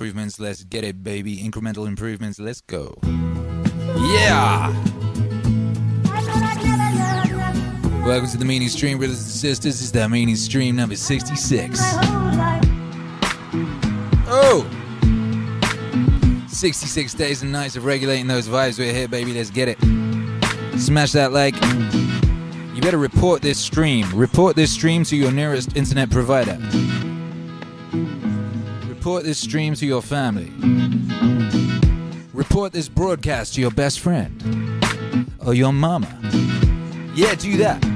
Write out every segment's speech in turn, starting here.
Improvements, let's get it, baby. Incremental improvements, let's go. Yeah! Welcome to the Meaning Stream, brothers and sisters. It's the Meaning Stream number 66. Oh! 66 days and nights of regulating those vibes. We're here, baby. Let's get it. Smash that like. You better report this stream. Report this stream to your nearest internet provider. Report this stream to your family. Report this broadcast to your best friend or your mama. Yeah, do that.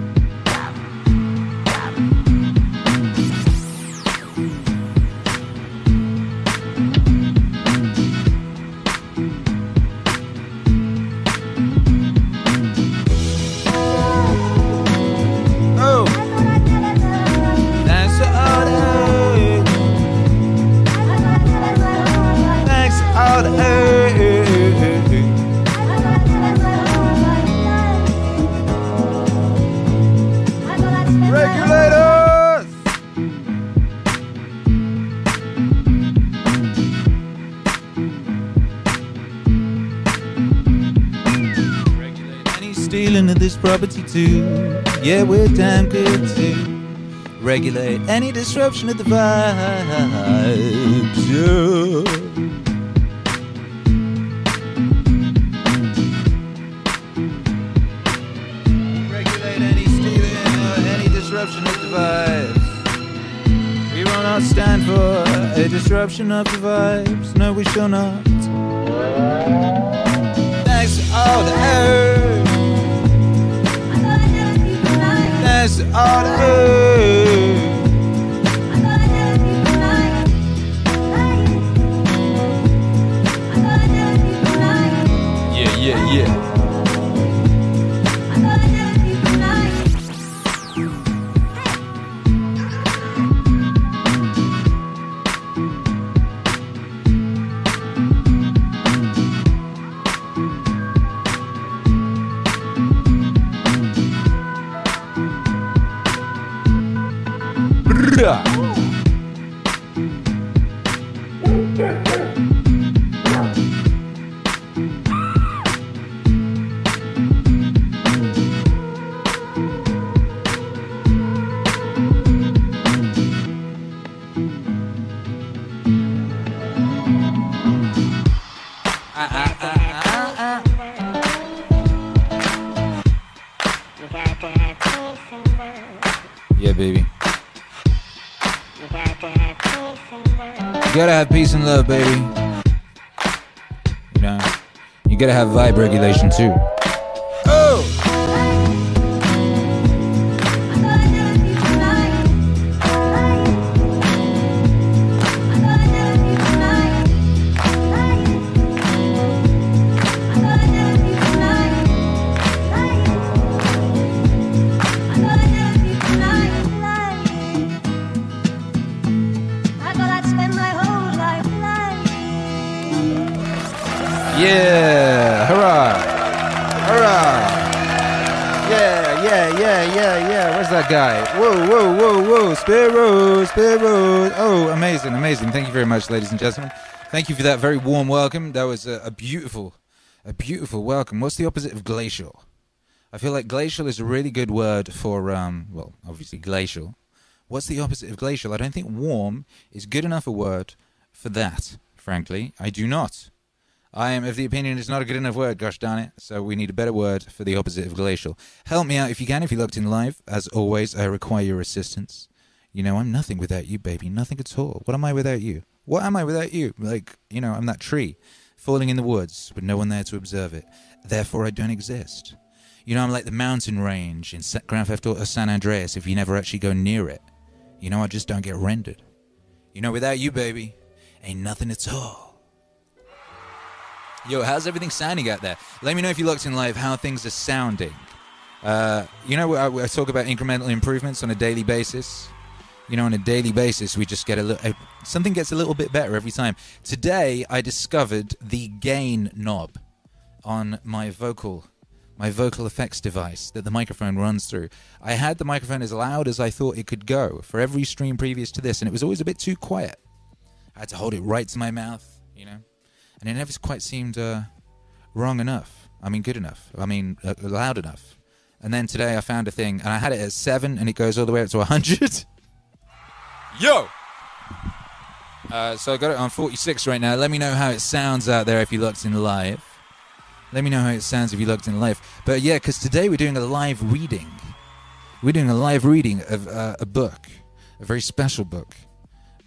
Too. Yeah, we're damn good too. Regulate any disruption of the vibes. Yeah. Regulate any stealing or any disruption of the vibes. We will not stand for a disruption of the vibes. No, we shall not. Thanks all the earth. All the gotta have vibe regulation too. Whoa, whoa, whoa, whoa. Sparrow, Sparrow. Oh, amazing, amazing. Thank you very much, ladies and gentlemen. Thank you for that very warm welcome. That was a, a beautiful, a beautiful welcome. What's the opposite of glacial? I feel like glacial is a really good word for, um, well, obviously glacial. What's the opposite of glacial? I don't think warm is good enough a word for that, frankly. I do not. I am of the opinion it's not a good enough word, gosh darn it. So we need a better word for the opposite of glacial. Help me out if you can, if you looked in live. As always, I require your assistance. You know, I'm nothing without you, baby. Nothing at all. What am I without you? What am I without you? Like, you know, I'm that tree falling in the woods with no one there to observe it. Therefore, I don't exist. You know, I'm like the mountain range in Grand Theft Auto San Andreas if you never actually go near it. You know, I just don't get rendered. You know, without you, baby, ain't nothing at all. Yo, how's everything sounding out there? Let me know if you looked in live how things are sounding. Uh, you know, I, I talk about incremental improvements on a daily basis. You know, on a daily basis, we just get a little. Something gets a little bit better every time. Today, I discovered the gain knob on my vocal, my vocal effects device that the microphone runs through. I had the microphone as loud as I thought it could go for every stream previous to this, and it was always a bit too quiet. I had to hold it right to my mouth, you know, and it never quite seemed uh, wrong enough. I mean, good enough. I mean, uh, loud enough. And then today I found a thing, and I had it at seven, and it goes all the way up to hundred. Yo. Uh, so I got it on 46 right now. Let me know how it sounds out there if you looked in live. Let me know how it sounds if you looked in live. But yeah, because today we're doing a live reading. We're doing a live reading of uh, a book, a very special book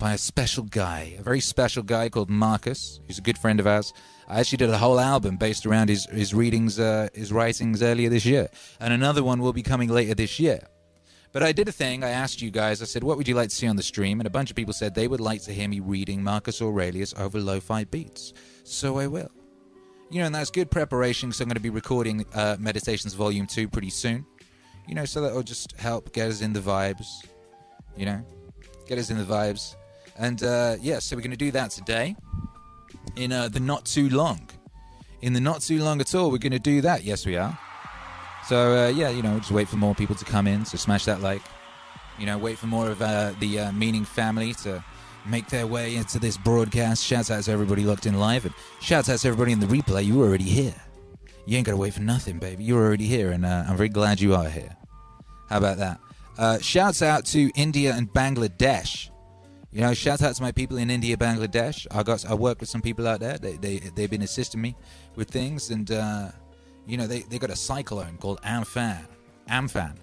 by a special guy, a very special guy called Marcus, who's a good friend of ours. I actually did a whole album based around his his readings, uh, his writings earlier this year, and another one will be coming later this year. But I did a thing. I asked you guys. I said, "What would you like to see on the stream?" And a bunch of people said they would like to hear me reading Marcus Aurelius over lo-fi beats. So I will. You know, and that's good preparation because I'm going to be recording uh, Meditations Volume Two pretty soon. You know, so that will just help get us in the vibes. You know, get us in the vibes. And uh, yeah, so we're going to do that today in uh, the not too long. In the not too long at all, we're going to do that. Yes, we are. So uh, yeah, you know, just wait for more people to come in. So smash that like. You know, wait for more of uh, the uh, Meaning family to make their way into this broadcast. Shouts out to everybody locked in live, and shouts out to everybody in the replay. You were already here. You ain't got to wait for nothing, baby. You're already here, and uh, I'm very glad you are here. How about that? Uh, shouts out to India and Bangladesh. You know, shout out to my people in India, Bangladesh. I got I work with some people out there. They they they've been assisting me with things, and uh, you know they they got a cyclone called Amphan, Amphan,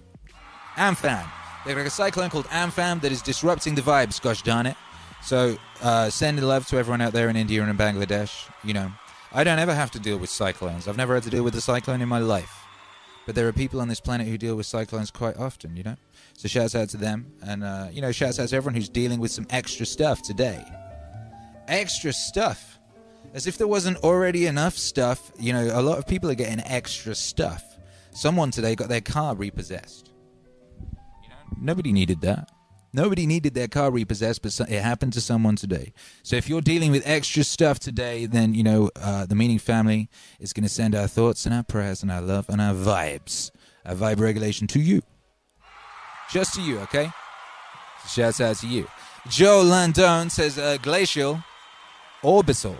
Amphan. They've got a cyclone called Amphan that is disrupting the vibes. Gosh darn it! So uh, love to everyone out there in India and in Bangladesh. You know, I don't ever have to deal with cyclones. I've never had to deal with a cyclone in my life, but there are people on this planet who deal with cyclones quite often. You know. So shouts out to them, and uh, you know, shouts out to everyone who's dealing with some extra stuff today. Extra stuff, as if there wasn't already enough stuff. You know, a lot of people are getting extra stuff. Someone today got their car repossessed. You know, nobody needed that. Nobody needed their car repossessed, but it happened to someone today. So if you're dealing with extra stuff today, then you know uh, the Meaning family is going to send our thoughts and our prayers and our love and our vibes, our vibe regulation to you. Just to you, okay? Shouts out to you. Joe Landone says uh, glacial, orbital.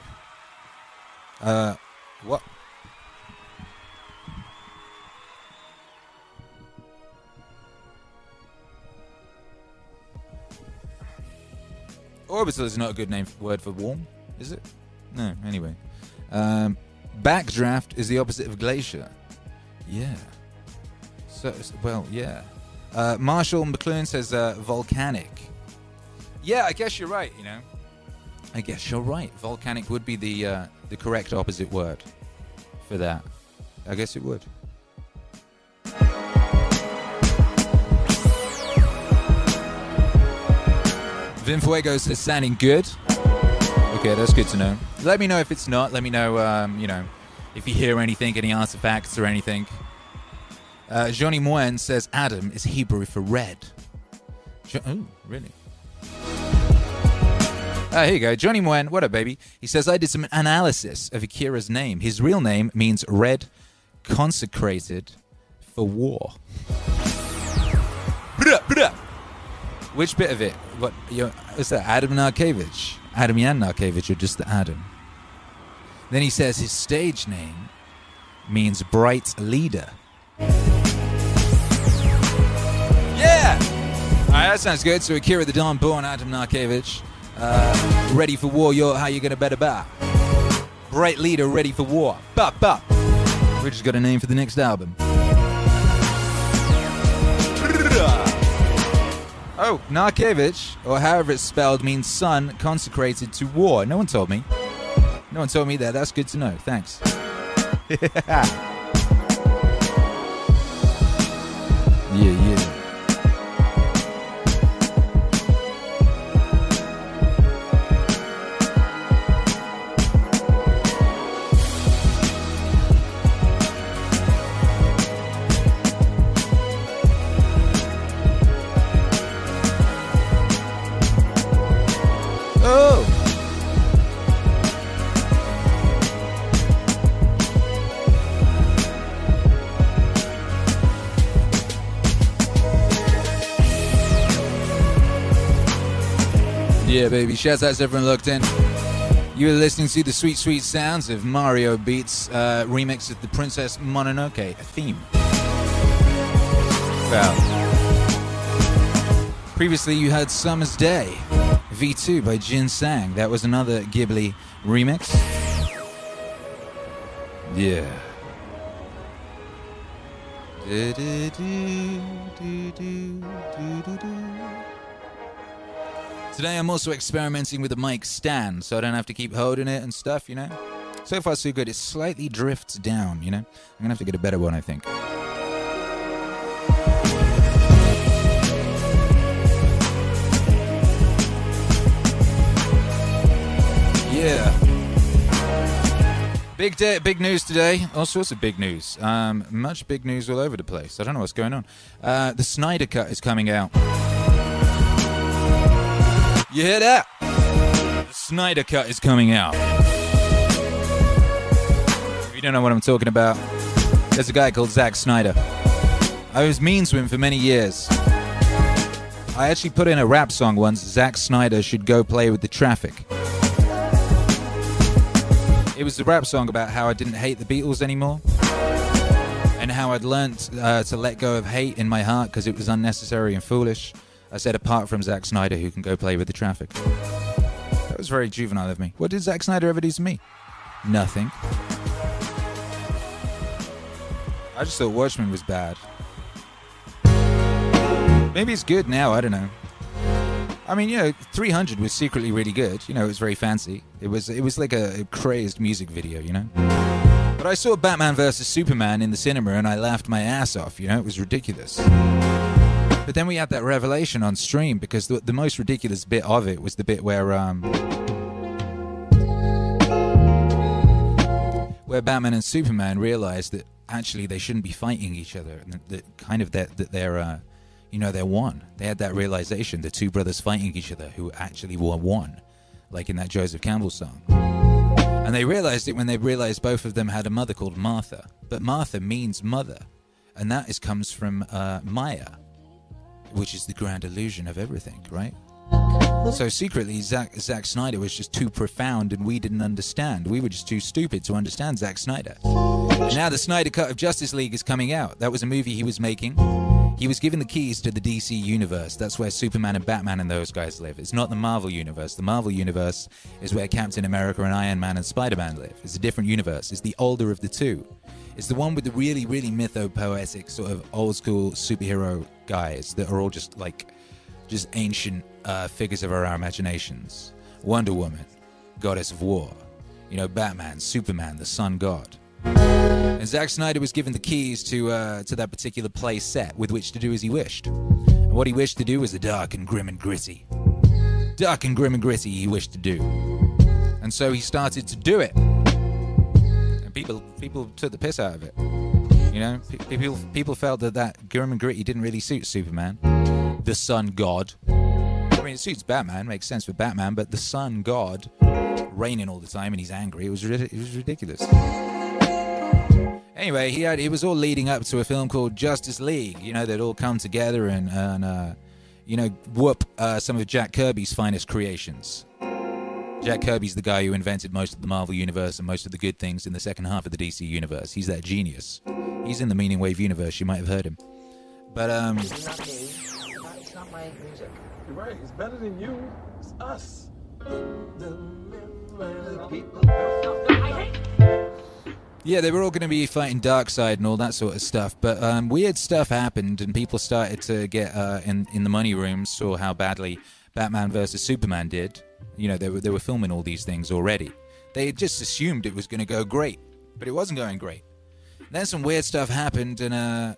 Uh, what? Orbital is not a good name word for warm, is it? No. Anyway, um, backdraft is the opposite of glacier. Yeah. So well, yeah. Uh, Marshall McLuhan says uh, volcanic. Yeah, I guess you're right. You know, I guess you're right. Volcanic would be the uh, the correct opposite word for that. I guess it would. Vin Fuegos is sounding good. Okay, that's good to know. Let me know if it's not. Let me know, um, you know, if you hear anything, any artifacts or anything. Uh, Johnny Moen says Adam is Hebrew for red. Jo- oh, really? Ah, here you go. Johnny Moen, what up, baby? He says, I did some analysis of Akira's name. His real name means red consecrated for war. Which bit of it? What? Is that Adam Narkiewicz? Adam Yan Narkiewicz, or just the Adam? Then he says his stage name means bright leader. That sounds good. So Akira the Don born Adam Narkiewicz. Uh, ready for war, yo, how you gonna better bat? Bright leader, ready for war. Bop, bop. We just got a name for the next album. Oh, Narkiewicz, or however it's spelled, means son consecrated to war. No one told me. No one told me that. That's good to know. Thanks. yeah. Yeah, Yeah, baby. Shouts out to everyone locked in. You are listening to the sweet, sweet sounds of Mariobeatz uh, remix of the Princess Mononoke theme. Well, previously you heard Summer's Day, V2 by jinsang. That was another Ghibli remix. Yeah. Today I'm also experimenting with the mic stand so I don't have to keep holding it and stuff, you know? So far so good. It slightly drifts down, you know? I'm gonna have to get a better one, I think. Yeah. Big day, big news today. All sorts of big news. Um, much big news all over the place. I don't know what's going on. Uh, the Snyder Cut is coming out. You hear that? The Snyder Cut is coming out. If you don't know what I'm talking about, there's a guy called Zack Snyder. I was mean to him for many years. I actually put in a rap song once. Zack Snyder should go play with the traffic. It was a rap song about how I didn't hate the Beatles anymore and how I'd learnt uh, to let go of hate in my heart because it was unnecessary and foolish. I said, apart from Zack Snyder, who can go play with the traffic. That was very juvenile of me. What did Zack Snyder ever do to me? Nothing. I just thought Watchmen was bad. Maybe it's good now, I don't know. I mean, you know, 300 was secretly really good. You know, it was very fancy. It was it was like a, a crazed music video, you know. But I saw Batman vs Superman in the cinema and I laughed my ass off. You know, it was ridiculous. But then we had that revelation on stream because the, the most ridiculous bit of it was the bit where um where Batman and Superman realized that actually they shouldn't be fighting each other that, that kind of that that they're uh, you know, they're one. They had that realization, the two brothers fighting each other who actually were one, like in that Joseph Campbell song. And they realized it when they realized both of them had a mother called Martha. But Martha means mother, and that is comes from uh, Maya, which is the grand illusion of everything, right? So secretly, Zack, Zack Snyder was just too profound, and we didn't understand. We were just too stupid to understand Zack Snyder. And now the Snyder Cut of Justice League is coming out. That was a movie he was making. He was given the keys to the DC universe. That's where Superman and Batman and those guys live. It's not the Marvel universe. The Marvel universe is where Captain America and Iron Man and Spider Man live. It's a different universe. It's the older of the two. It's the one with the really, really mytho-poetic sort of old school superhero guys that are all just like just ancient uh, figures of our imaginations. Wonder Woman, goddess of war. You know, Batman, Superman, the sun god. And Zack Snyder was given the keys to uh, to that particular play set with which to do as he wished. And what he wished to do was the dark and grim and gritty. Dark and grim and gritty he wished to do. And so he started to do it. And people people took the piss out of it. You know, people people felt that that grim and gritty didn't really suit Superman, the sun god. I mean, it suits Batman, makes sense for Batman, but the sun god raining all the time and he's angry. It was it was ridiculous. Anyway, he had it was all leading up to a film called Justice League. You know, they'd all come together and and uh, you know whoop uh, some of Jack Kirby's finest creations. Jack Kirby's the guy who invented most of the Marvel universe and most of the good things in the second half of the DC universe. He's that genius. He's in the Meaning Wave universe. You might have heard him. But um. It's not me. It's not, not my music. You're right. It's better than you. It's us. Yeah, they were all going to be fighting Darkseid and all that sort of stuff, but um, weird stuff happened, and people started to get uh, in in the money rooms saw how badly Batman versus Superman did. You know, they were they were filming all these things already. They had just assumed it was going to go great, but it wasn't going great. Then some weird stuff happened, and uh,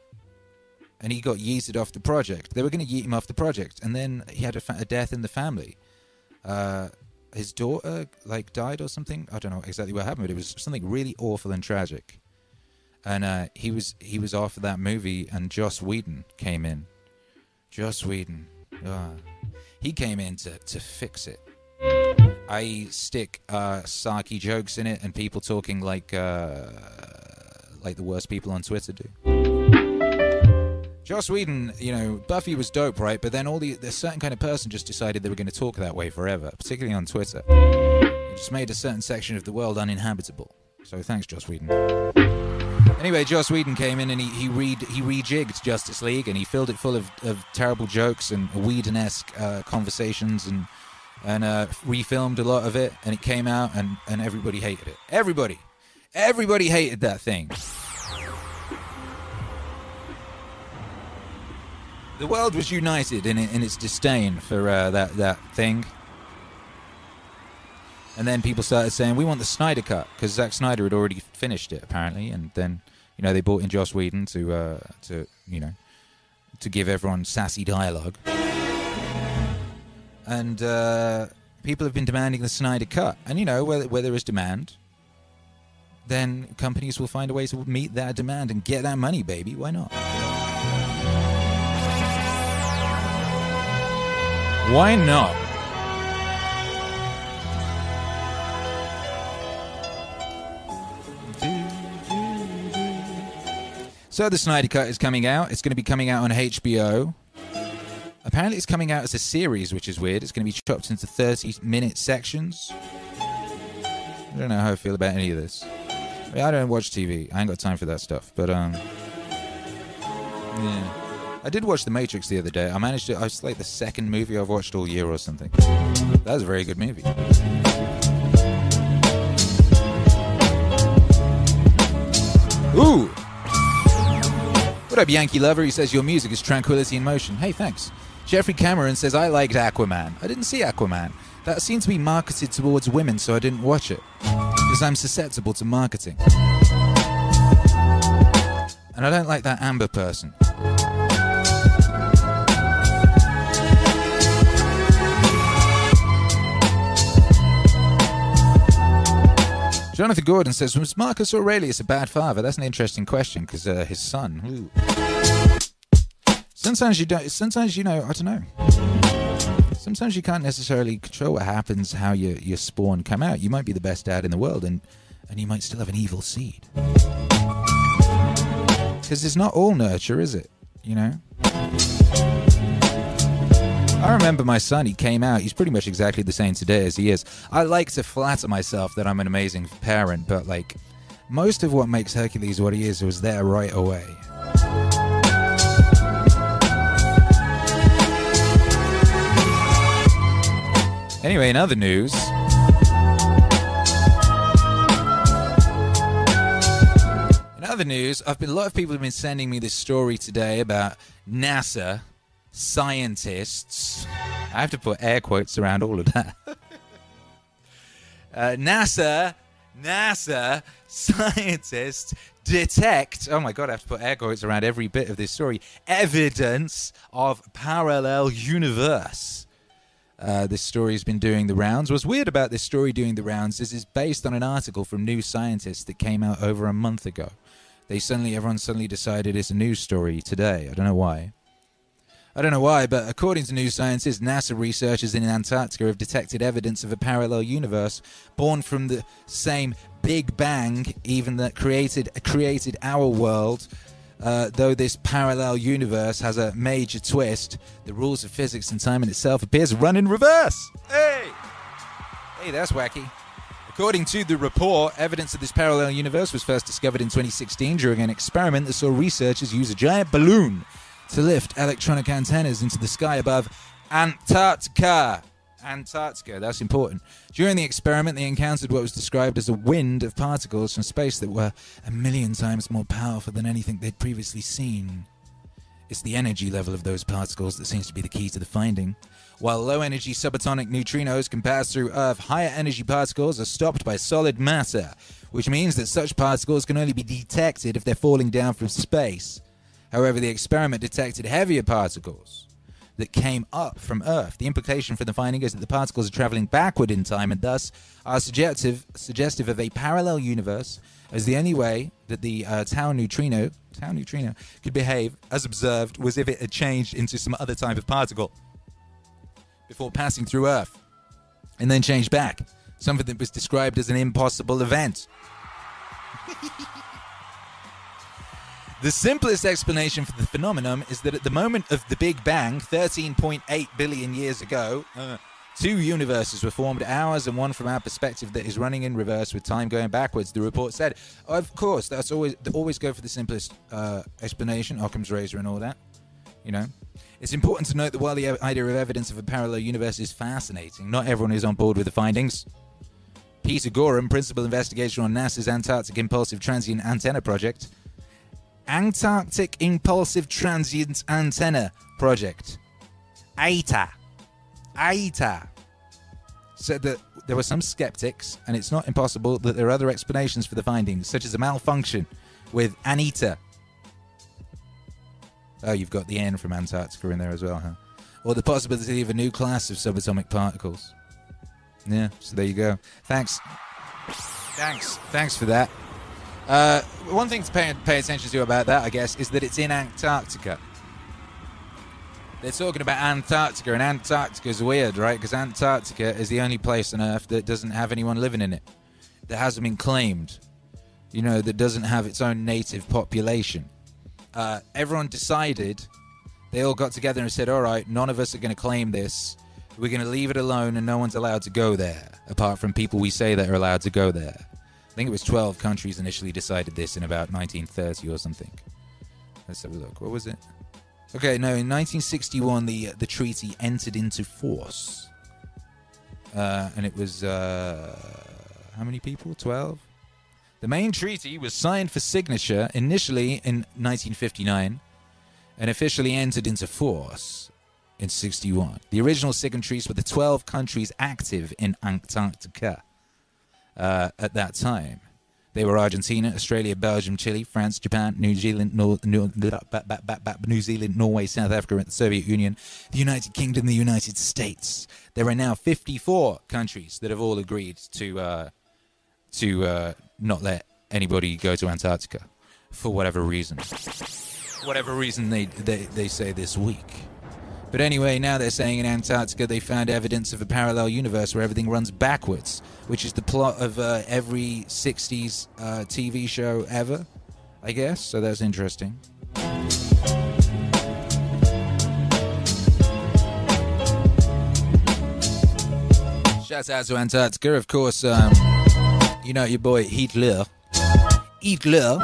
and he got yeeted off the project. They were going to yeet him off the project, and then he had a, fa- a death in the family. Uh, his daughter like died or something. I don't know exactly what happened, but it was something really awful and tragic. And uh, he was he was off of that movie, and Joss Whedon came in. Joss Whedon, ah. he came in to to fix it. I stick uh, sarky jokes in it, and people talking like uh, like the worst people on Twitter do. Joss Whedon, you know, Buffy was dope, right? But then all the a certain kind of person just decided they were going to talk that way forever, particularly on Twitter. It just made a certain section of the world uninhabitable. So thanks, Joss Whedon. Anyway, Joss Whedon came in and he he, re- he rejigged Justice League and he filled it full of, of terrible jokes and Whedon-esque uh, conversations and and uh, refilmed a lot of it and it came out and, and everybody hated it. Everybody, everybody hated that thing. The world was united in, in its disdain for uh, that that thing. And then people started saying, "We want the Snyder cut," because Zack Snyder had already finished it apparently. And then, you know, they brought in Joss Whedon to, uh, to you know, to give everyone sassy dialogue. And uh, people have been demanding the Snyder cut. And you know, where, where there is demand, then companies will find a way to meet that demand and get that money, baby. Why not? Why not? So the Snyder Cut is coming out. It's going to be coming out on HBO. Apparently, it's coming out as a series, which is weird. It's going to be chopped into 30 minute sections. I don't know how I feel about any of this. I, mean, I don't watch TV. I ain't got time for that stuff. But, um, yeah. I did watch The Matrix the other day. I managed to. I was like the second movie I've watched all year or something. That was a very good movie. Ooh! What up, Yankee Lover? He says your music is tranquility in motion. Hey, thanks. Jeffrey Cameron says I liked Aquaman. I didn't see Aquaman. That seemed to be marketed towards women, so I didn't watch it. Because I'm susceptible to marketing. And I don't like that Amber person. Jonathan Gordon says, Was Marcus Aurelius a bad father? That's an interesting question because uh, his son. Ooh. Sometimes you don't. Sometimes you know. I don't know. Sometimes you can't necessarily control what happens, how your your spawn come out. You might be the best dad in the world, and and you might still have an evil seed. Because it's not all nurture, is it? You know. I remember my son, he came out, he's pretty much exactly the same today as he is. I like to flatter myself that I'm an amazing parent, but like, most of what makes Hercules what he is was there right away. Anyway, in other news. In other news, I've been a lot of people have been sending me this story today about NASA scientists. I have to put air quotes around all of that. uh, NASA, NASA scientists detect. Oh my god, I have to put air quotes around every bit of this story. Evidence of parallel universe. Uh, this story has been doing the rounds. What's weird about this story doing the rounds is it's based on an article from New Scientist that came out over a month ago. They suddenly, everyone suddenly decided it's a news story today. I don't know why. I don't know why, but according to New Sciences, NASA researchers in Antarctica have detected evidence of a parallel universe born from the same Big Bang, even that created created our world. Uh, though this parallel universe has a major twist, the rules of physics and time in itself appears run in reverse. Hey, hey, that's wacky. According to the report, evidence of this parallel universe was first discovered in 2016 during an experiment that saw researchers use a giant balloon to lift electronic antennas into the sky above Antarctica. Antarctica, that's important. During the experiment, they encountered what was described as a wind of particles from space that were a million times more powerful than anything they'd previously seen. It's the energy level of those particles that seems to be the key to the finding. While low energy subatomic neutrinos can pass through Earth, higher energy particles are stopped by solid matter, which means that such particles can only be detected if they're falling down from space. However, the experiment detected heavier particles that came up from Earth. The implication for the finding is that the particles are traveling backward in time and thus are suggestive, suggestive of a parallel universe as the only way that the uh, tau neutrino, tau neutrino could behave as observed was if it had changed into some other type of particle before passing through Earth and then changed back. Something that was described as an impossible event. The simplest explanation for the phenomenon is that at the moment of the Big Bang, 13.8 billion years ago, uh, two universes were formed, ours and one from our perspective that is running in reverse with time going backwards. The report said, of course, that's always always go for the simplest uh, explanation, Occam's razor and all that. You know, it's important to note that while the idea of evidence of a parallel universe is fascinating, not everyone is on board with the findings. Peter Gorham, principal investigator on NASA's Antarctic Impulsive Transient Antenna Project, Antarctic Impulsive Transient Antenna Project, AITA, AITA, said that there were some skeptics, and it's not impossible that there are other explanations for the findings, such as a malfunction with Anita. Oh, you've got the N from Antarctica in there as well, huh? Or the possibility of a new class of subatomic particles. Yeah, so there you go. Thanks. Thanks. Thanks for that. Uh, one thing to pay, pay attention to about that, I guess, is that it's in Antarctica. They're talking about Antarctica, and Antarctica is weird, right? Because Antarctica is the only place on Earth that doesn't have anyone living in it, that hasn't been claimed, you know, that doesn't have its own native population. Uh, everyone decided, they all got together and said, all right, none of us are going to claim this. We're going to leave it alone, and no one's allowed to go there, apart from people we say that are allowed to go there. I think it was 12 countries initially decided this in about 1930 or something. Let's have a look. What was it? Okay, no, in 1961 the the treaty entered into force. Uh, and it was uh, how many people? 12. The main treaty was signed for signature initially in 1959 and officially entered into force in 61. The original signatories were the 12 countries active in Antarctica uh, at that time. They were Argentina, Australia, Belgium, Chile, France, Japan, New Zealand, Nor- back, New Zealand, Norway, South Africa, and the Soviet Union, the United Kingdom, the United States. There are now 54 countries that have all agreed to uh, to uh, not let anybody go to Antarctica for whatever reason. Whatever reason they, they, they say this week. But anyway, now they're saying in Antarctica they found evidence of a parallel universe where everything runs backwards, which is the plot of uh, every 60s uh, TV show ever, I guess. So that's interesting. Shouts out to Antarctica, of course. Um, you know your boy Hitler. Hitler.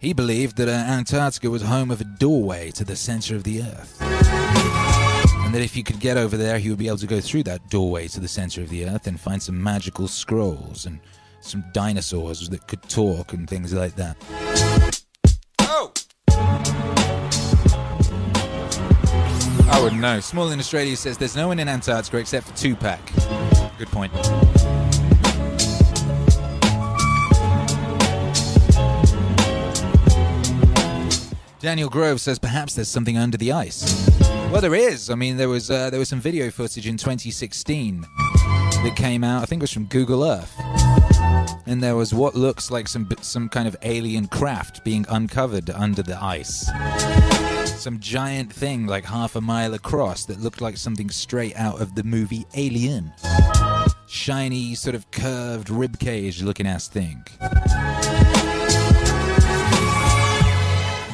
He believed that uh, Antarctica was home of a doorway to the center of the Earth and that if you could get over there, he would be able to go through that doorway to the center of the earth and find some magical scrolls and some dinosaurs that could talk and things like that. Oh! I wouldn't know. Small in Australia says there's no one in Antarctica except for Tupac. Good point. Daniel Grove says perhaps there's something under the ice. Well, there is. I mean, there was uh, there was some video footage in 2016 that came out. I think it was from Google Earth, and there was what looks like some some kind of alien craft being uncovered under the ice. Some giant thing like half a mile across that looked like something straight out of the movie Alien. Shiny, sort of curved ribcage looking ass thing.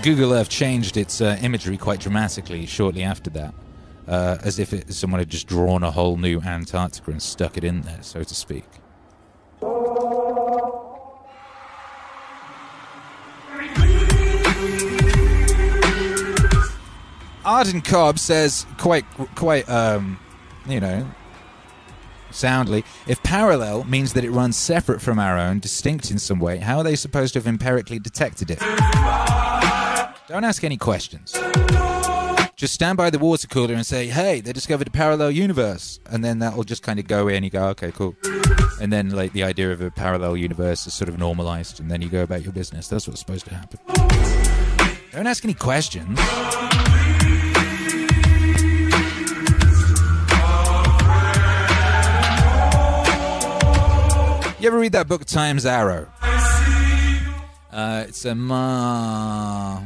Google Earth changed its uh, imagery quite dramatically shortly after that, uh, as if it, someone had just drawn a whole new Antarctica and stuck it in there, so to speak. Arden Cobb says quite, quite, um, you know, soundly. If parallel means that it runs separate from our own, distinct in some way, how are they supposed to have empirically detected it? Don't ask any questions. Just stand by the water cooler and say, hey, they discovered a parallel universe. And then that'll just kind of go in. You go, okay, cool. And then, like, the idea of a parallel universe is sort of normalized. And then you go about your business. That's what's supposed to happen. Don't ask any questions. You ever read that book, Time's Arrow? Uh, it's a ma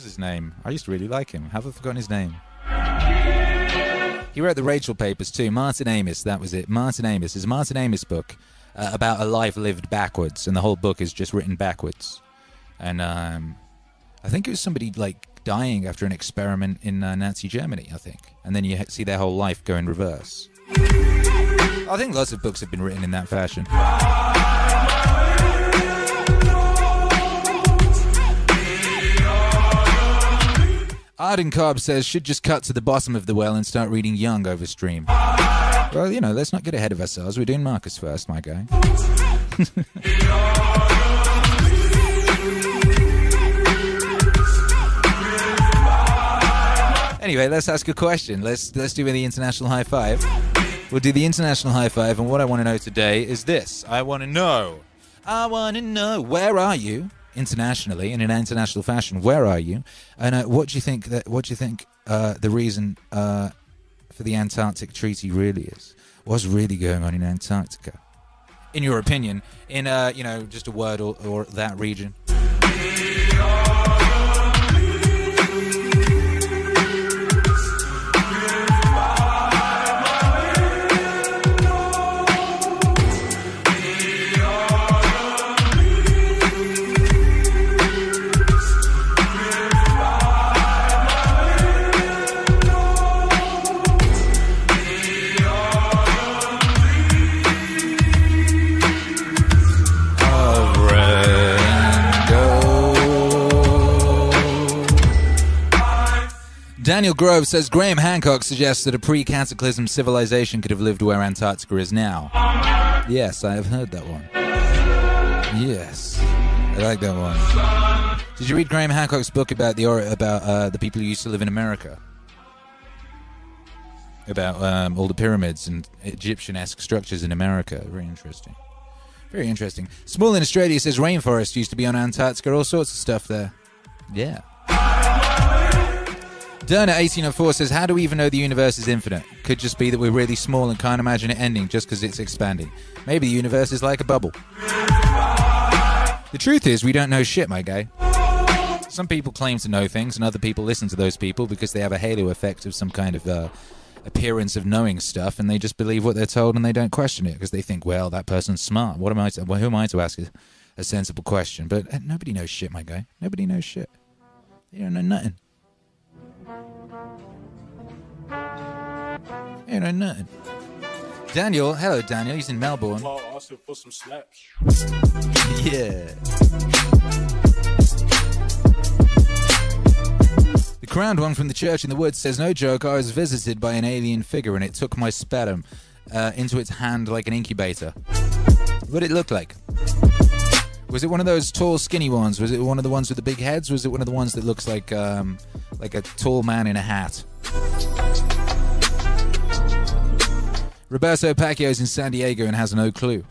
was his name? I used to really like him. Have I forgotten his name? He wrote the Rachel Papers too. Martin Amis, that was it. Martin Amis. A Martin Amis book uh, about a life lived backwards, and the whole book is just written backwards. And um, I think it was somebody like dying after an experiment in uh, Nazi Germany. I think, and then you see their whole life go in reverse. I think lots of books have been written in that fashion. Arden Cobb says should just cut to the bottom of the well and start reading Jung over stream. Well, you know, let's not get ahead of ourselves. We're doing Marcus first, my guy. anyway, let's ask a question. Let's let's do the international high five. We'll do the international high five, and what I want to know today is this: I want to know, I want to know, where are you internationally in an international fashion? Where are you? And uh, what do you think that? What do you think uh, the reason uh, for the Antarctic Treaty really is? What's really going on in Antarctica? In your opinion, in uh, you know, just a word or, or that region. Daniel Grove says Graham Hancock suggests that a pre cataclysm civilization could have lived where Antarctica is now. Yes, I have heard that one. Yes, I like that one. Did you read Graham Hancock's book about the about uh, the people who used to live in America? About um, all the pyramids and Egyptian-esque structures in America. Very interesting. Very interesting. Small in Australia says rainforest used to be on Antarctica. All sorts of stuff there. Yeah. Derna 1804 says, How do we even know the universe is infinite? Could just be that we're really small and can't imagine it ending just because it's expanding. Maybe the universe is like a bubble. The truth is, we don't know shit, my guy. Some people claim to know things, and other people listen to those people because they have a halo effect of some kind of uh, appearance of knowing stuff, and they just believe what they're told and they don't question it because they think, well, that person's smart. What am I? To, well, who am I to ask a, a sensible question? But uh, nobody knows shit, my guy. Nobody knows shit. They don't know nothing. You know nothing. Daniel, hello Daniel. He's in Melbourne. Austin for some slaps. Yeah. The crowned one from the church in the woods says, No joke, I was visited by an alien figure and it took my sperm uh, into its hand like an incubator. What did it look like? Was it one of those tall, skinny ones? Was it one of the ones with the big heads? Was it one of the ones that looks like um, like a tall man in a hat? Roberto Pacquiao's in San Diego and has no clue.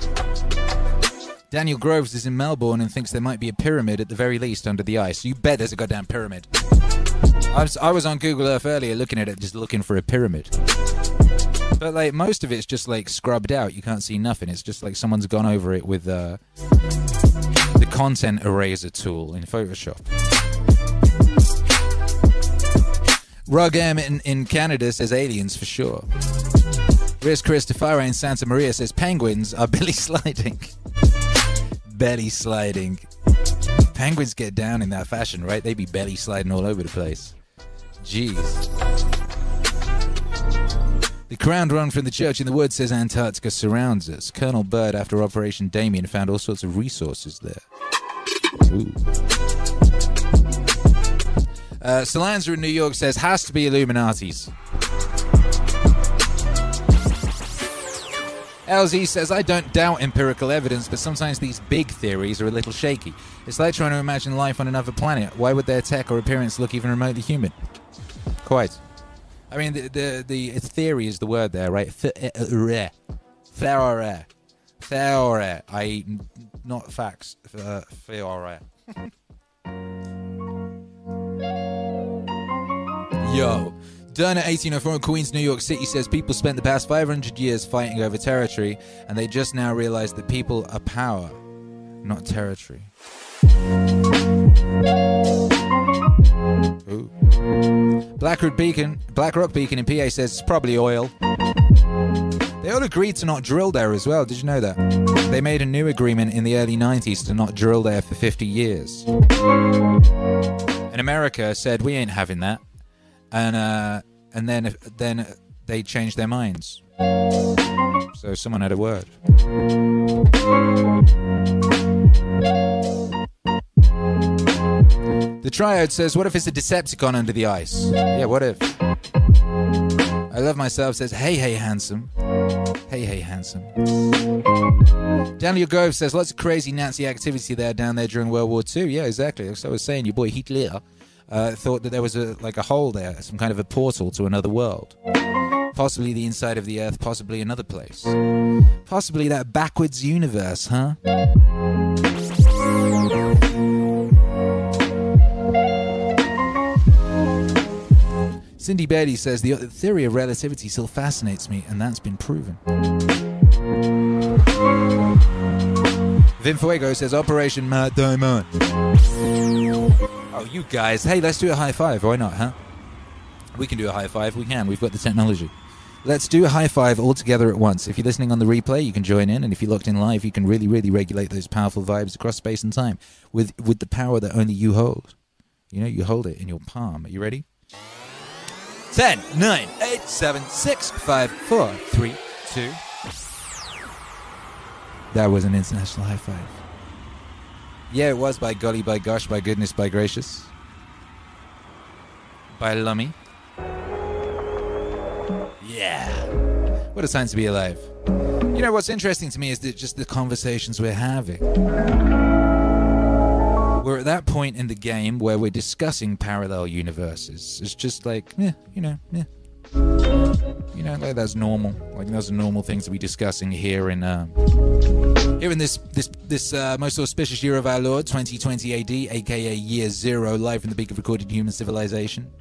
Daniel Groves is in Melbourne and thinks there might be a pyramid at the very least under the ice. You bet there's a goddamn pyramid. I was, I was on Google Earth earlier looking at it, just looking for a pyramid. But like most of it's just like scrubbed out. You can't see nothing. It's just like someone's gone over it with uh, the content eraser tool in Photoshop. Rug M in, in Canada says aliens for sure. Riz Christopher in Santa Maria says penguins are belly sliding. belly sliding. Penguins get down in that fashion, right? They be belly sliding all over the place. Jeez. The crowned one from the church in the woods says Antarctica surrounds us. Colonel Byrd, after Operation Damien, found all sorts of resources there. Ooh. Uh, in New York says has to be Illuminati's. LZ says, I don't doubt empirical evidence, but sometimes these big theories are a little shaky. It's like trying to imagine life on another planet. Why would their tech or appearance look even remotely human? Quite. I mean, the the, the theory is the word there, right? Theory. Theory. Theory. I.e., not facts. Uh, theory. Yo. Derna 1804 in Queens, New York City says people spent the past 500 years fighting over territory and they just now realize that people are power, not territory. Ooh. Blackrock Beacon, Blackrock Beacon in PA says it's probably oil. They all agreed to not drill there as well. Did you know that? They made a new agreement in the early 90s to not drill there for 50 years. And America said we ain't having that, and uh, and then then they changed their minds. So someone had a word. The triad says, What if it's a Decepticon under the ice? Yeah, what if? I love myself says, Hey, hey, handsome. Hey, hey, handsome. Daniel Grove says, Lots of crazy Nazi activity there down there during World War II. Yeah, exactly. As I was saying, your boy Hitler uh, thought that there was a like a hole there, some kind of a portal to another world. Possibly the inside of the Earth, possibly another place. Possibly that backwards universe, huh? Cindy Betty says the theory of relativity still fascinates me, and that's been proven. Vin Fuego says Operation Matt Diamond. Oh, you guys. Hey, let's do a high five. Why not, huh? We can do a high five. We can. We've got the technology. Let's do a high five all together at once. If you're listening on the replay, you can join in, and if you're locked in live, you can really, really regulate those powerful vibes across space and time with with the power that only you hold. You know, you hold it in your palm. Are you ready? 10, 9, 8, 7, 6, 5, 4, 3, 2. That was an international high five. Yeah, it was by golly, by gosh, by goodness, by gracious. By lummy. Yeah. What a time to be alive. You know, what's interesting to me is that just the conversations we're having. We're at that point in the game where we're discussing parallel universes. It's just like, yeah, you know, yeah. You know, like that's normal. Like those are normal things to be discussing here in um, here in this this this uh, most auspicious year of our Lord, 2020 AD, aka Year Zero, live from the peak of recorded human civilization.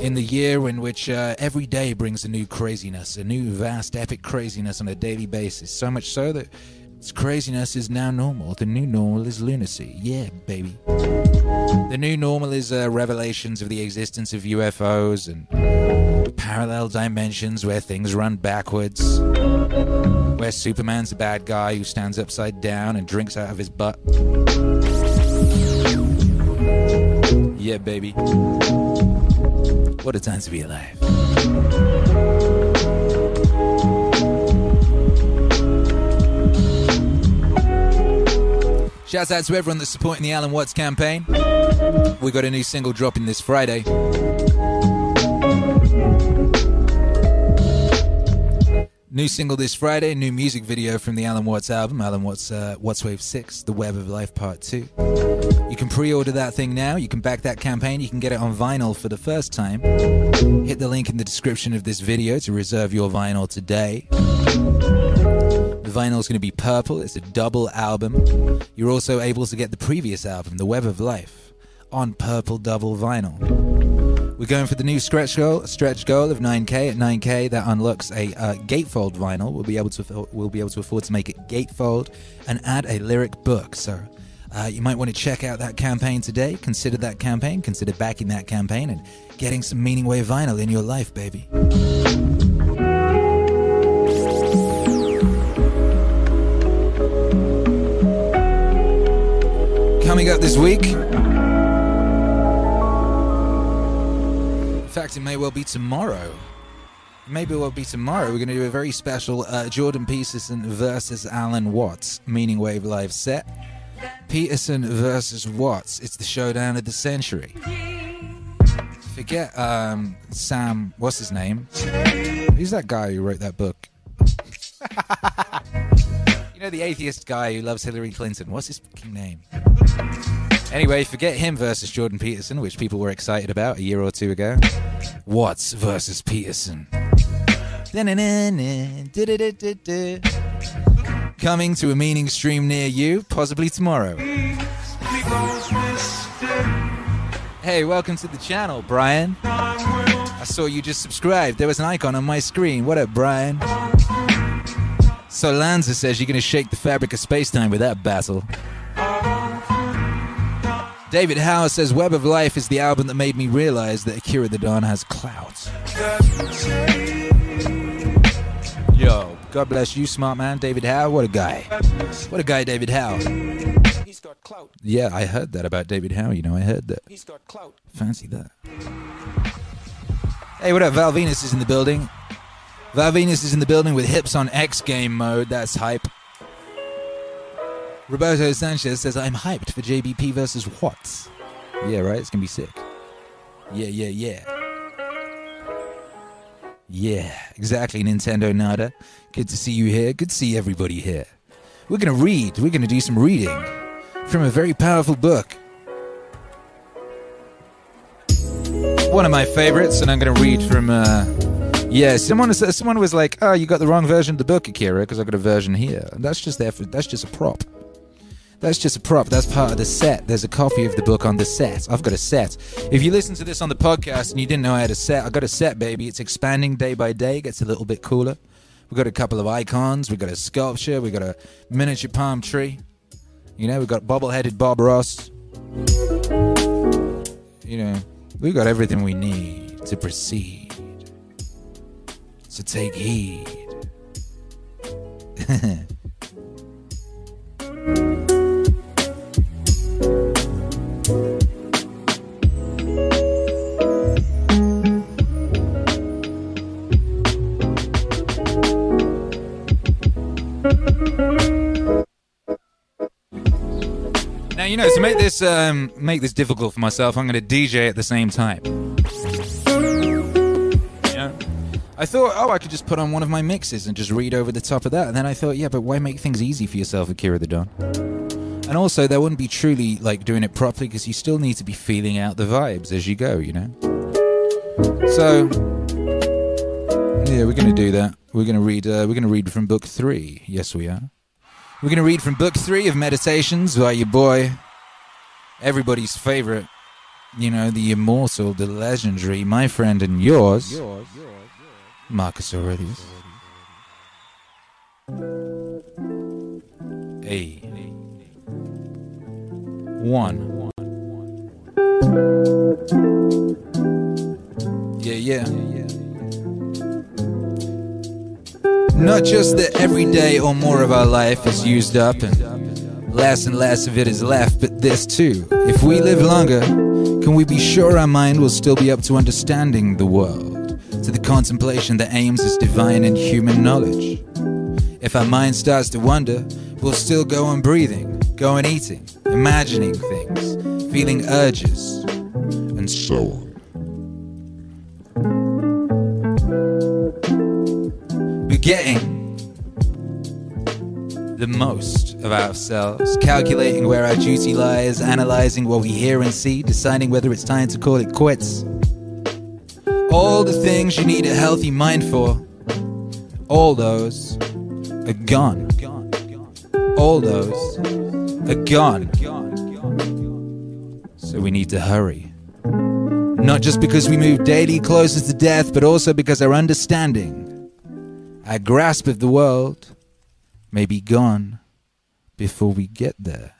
In the year in which uh, every day brings a new craziness, a new vast epic craziness on a daily basis. So much so that craziness is now normal. The new normal is lunacy. Yeah, baby. The new normal is uh, revelations of the existence of UFOs and parallel dimensions where things run backwards. Where Superman's a bad guy who stands upside down and drinks out of his butt. Yeah, baby. What a time to be alive. Shouts out to everyone that's supporting the Alan Watts campaign. We got a new single dropping this Friday. New single this Friday, new music video from the Alan Watts album, Alan Watts uh, Wattswave 6, The Web of Life Part 2. You can pre order that thing now. You can back that campaign. You can get it on vinyl for the first time. Hit the link in the description of this video to reserve your vinyl today. The vinyl is going to be purple. It's a double album. You're also able to get the previous album, The Web of Life, on purple double vinyl. We're going for the new stretch goal, stretch goal of 9k. At 9k, that unlocks a uh, gatefold vinyl. We'll be able to we'll be able to afford to make it gatefold and add a lyric book. So. Uh, you might want to check out that campaign today. Consider that campaign. Consider backing that campaign and getting some Meaningwave vinyl in your life, baby. Coming up this week. In fact, it may well be tomorrow. Maybe it will be tomorrow. We're going to do a very special uh, Jordan Peterson versus Alan Watts Meaningwave live set. Peterson versus Watts. It's the showdown of the century. Forget um, Sam. What's his name? Who's that guy who wrote that book? you know the atheist guy who loves Hillary Clinton. What's his fucking name? Anyway, forget him versus Jordan Peterson, which people were excited about a year or two ago. Watts versus Peterson. Coming to a meaning stream near you, possibly tomorrow. Hey, welcome to the channel, Brian. I saw you just subscribed. There was an icon on my screen. What up, Brian? Solanza says you're going to shake the fabric of space time with that battle. David Howe says Web of Life is the album that made me realize that Akira the Don has clout. Yo, God bless you, smart man. David Howe, what a guy. What a guy, David Howe. He's got clout. Yeah, I heard that about David Howe. You know, I heard that. He's got clout. Fancy that. Hey, what up? Val Venus is in the building. Val Venus is in the building with hips on X game mode. That's hype. Roberto Sanchez says, I'm hyped for JBP versus Watts. Yeah, right? It's going to be sick. Yeah, yeah, yeah. Yeah, exactly, Nintendo Nada. Good to see you here. Good to see everybody here. We're going to read. We're going to do some reading from a very powerful book. One of my favorites, and I'm going to read from. Uh, yeah, someone someone was like, "Oh, you got the wrong version of the book, Akira," because I got a version here. And that's just there for. That's just a prop. That's just a prop. That's part of the set. There's a copy of the book on the set. I've got a set. If you listen to this on the podcast and you didn't know I had a set, I got a set, baby. It's expanding day by day. It gets a little bit cooler. We've got a couple of icons. We've got a sculpture. We've got a miniature palm tree. You know, we've got bobble-headed Bob Ross. You know, we've got everything we need to proceed. So take heed. Now you know to make this um, make this difficult for myself, I'm going to DJ at the same time. I thought, oh, I could just put on one of my mixes and just read over the top of that. And then I thought, yeah, but why make things easy for yourself, Akira the Don? And also, that wouldn't be truly like doing it properly because you still need to be feeling out the vibes as you go, you know. So, yeah, we're going to do that. We're going to read. Uh, we're going to read from book three. Yes, we are. We're going to read from book three of Meditations by your boy, everybody's favorite, you know, the immortal, the legendary, my friend and yours yours, Marcus Aurelius. A. One. Yeah, yeah. Not just that every day or more of our life is used up and less and less of it is left, but this too. If we live longer, can we be sure our mind will still be up to understanding the world, to the contemplation that aims as divine and human knowledge? If our mind starts to wander, we'll still go on breathing, go on eating, imagining things, feeling urges, and so on. We're getting the most of ourselves, calculating where our duty lies, analyzing what we hear and see, deciding whether it's time to call it quits. All the things you need a healthy mind for, all those are gone. All those are gone. So we need to hurry. Not just because we move daily closer to death, but also because our understanding, our grasp of the world, may be gone before we get there.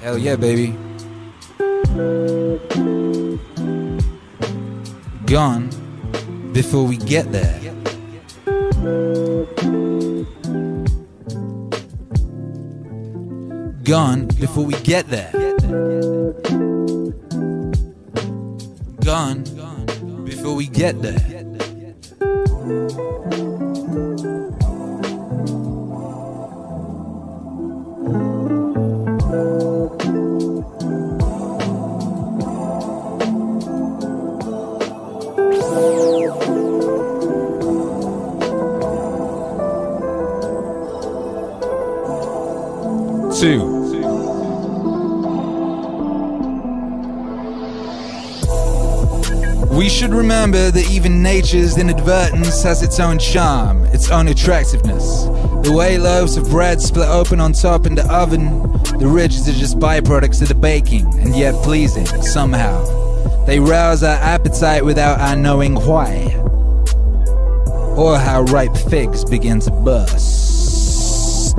Hell yeah, baby. Gone before we get there. Gone before we get there. Gone before we get there. Remember that even nature's inadvertence has its own charm, its own attractiveness. The way loaves of bread split open on top in the oven, the ridges are just byproducts of the baking, and yet pleasing, somehow. They rouse our appetite without our knowing why. Or how ripe figs begin to burst.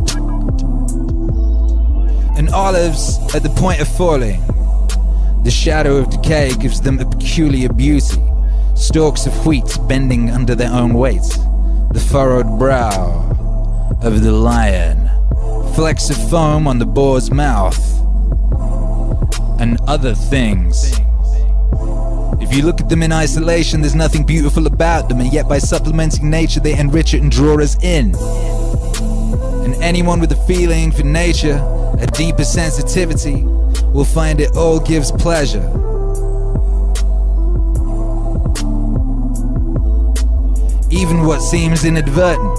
And olives at the point of falling. The shadow of decay gives them a peculiar beauty, stalks of wheat bending under their own weight, the furrowed brow of the lion, flecks of foam on the boar's mouth, and other things. If you look at them in isolation, there's nothing beautiful about them, and yet by supplementing nature, they enrich it and draw us in. And anyone with a feeling for nature, a deeper sensitivity, will find it all gives pleasure. Even what seems inadvertent.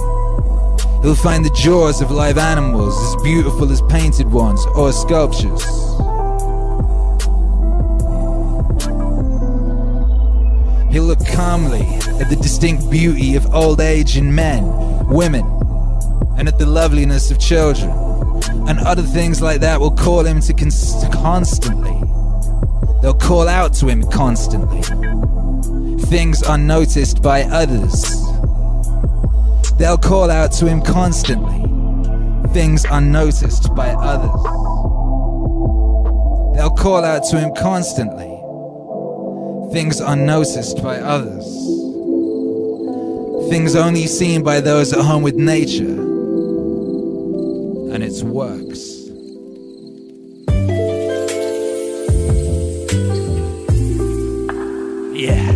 He'll find the jaws of live animals as beautiful as painted ones or sculptures. He'll look calmly at the distinct beauty of old age in men, women, and at the loveliness of children. And other things like that will call him to cons- constantly. They'll call out to him constantly. Things unnoticed by others. They'll call out to him constantly. Things unnoticed by others. They'll call out to him constantly. Things unnoticed by others. Things only seen by those at home with nature and its works. Yeah.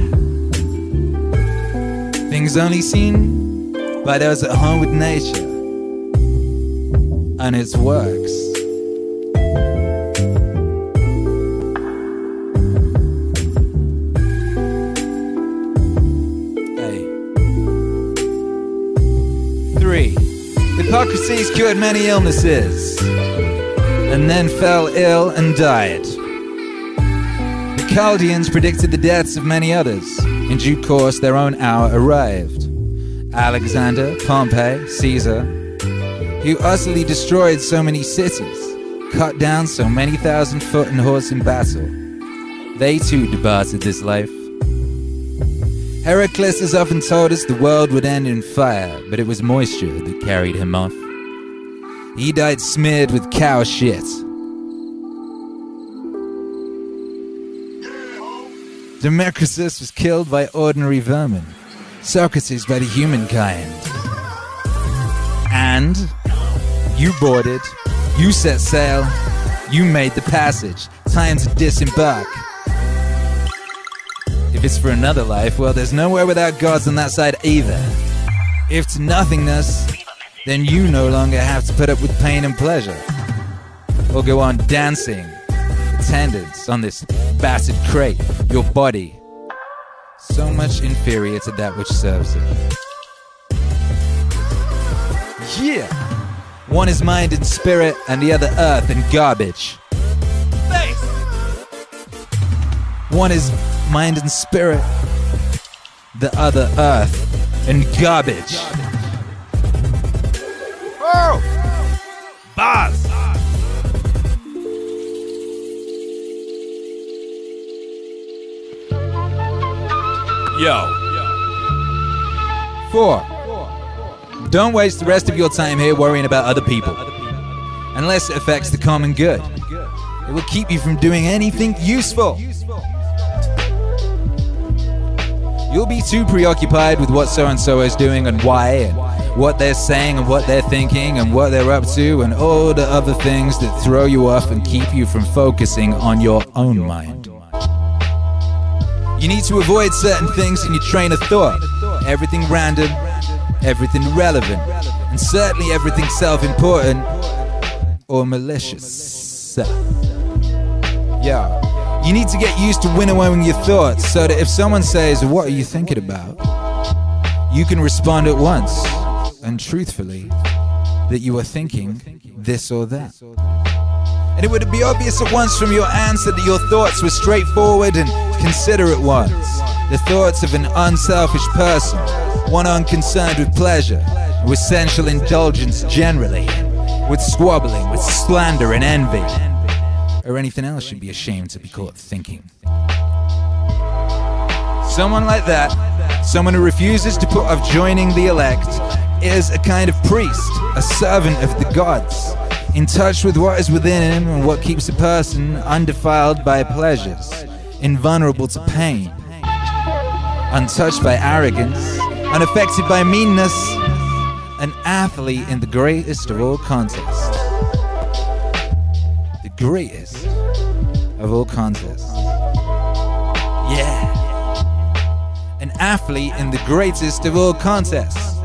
Things only seen by those at home with nature and its works. Hey. Three. Hippocrates cured many illnesses and then fell ill and died. The Chaldeans predicted the deaths of many others. In due course, their own hour arrived. Alexander, Pompey, Caesar, who utterly destroyed so many cities, cut down so many thousand foot and horse in battle. They too departed this life. Heracles has often told us the world would end in fire, but it was moisture that carried him off. He died smeared with cow shit. Democritus was killed by ordinary vermin, Socrates by the humankind. And you boarded, you set sail, you made the passage. Time to disembark. If it's for another life, well, there's nowhere without gods on that side either. If to nothingness, then you no longer have to put up with pain and pleasure. Or go on dancing, attendance on this battered crate, your body. So much inferior to that which serves it. Yeah! One is mind and spirit, and the other earth and garbage. One is mind and spirit, the other earth and garbage. Oh! Buzz! Yo. Four. Don't waste the rest of your time here worrying about other people. Unless it affects the common good. It will keep you from doing anything useful. You'll be too preoccupied with what so and so is doing and why, and what they're saying and what they're thinking and what they're up to, and all the other things that throw you off and keep you from focusing on your own mind. You need to avoid certain things in your train of thought. Everything random, everything relevant, and certainly everything self important or malicious. Yeah. You need to get used to winnowing your thoughts so that if someone says, What are you thinking about? you can respond at once and truthfully that you are thinking this or that. And it would be obvious at once from your answer that your thoughts were straightforward and considerate ones. The thoughts of an unselfish person, one unconcerned with pleasure, with sensual indulgence generally, with squabbling, with slander and envy, or anything else should be ashamed to be caught thinking. Someone like that, someone who refuses to put off joining the elect, is a kind of priest, a servant of the gods, in touch with what is within him and what keeps a person undefiled by pleasures, invulnerable to pain. untouched by arrogance, unaffected by meanness, an athlete in the greatest of all contests. The greatest of all contests. Yeah. An athlete in the greatest of all contests.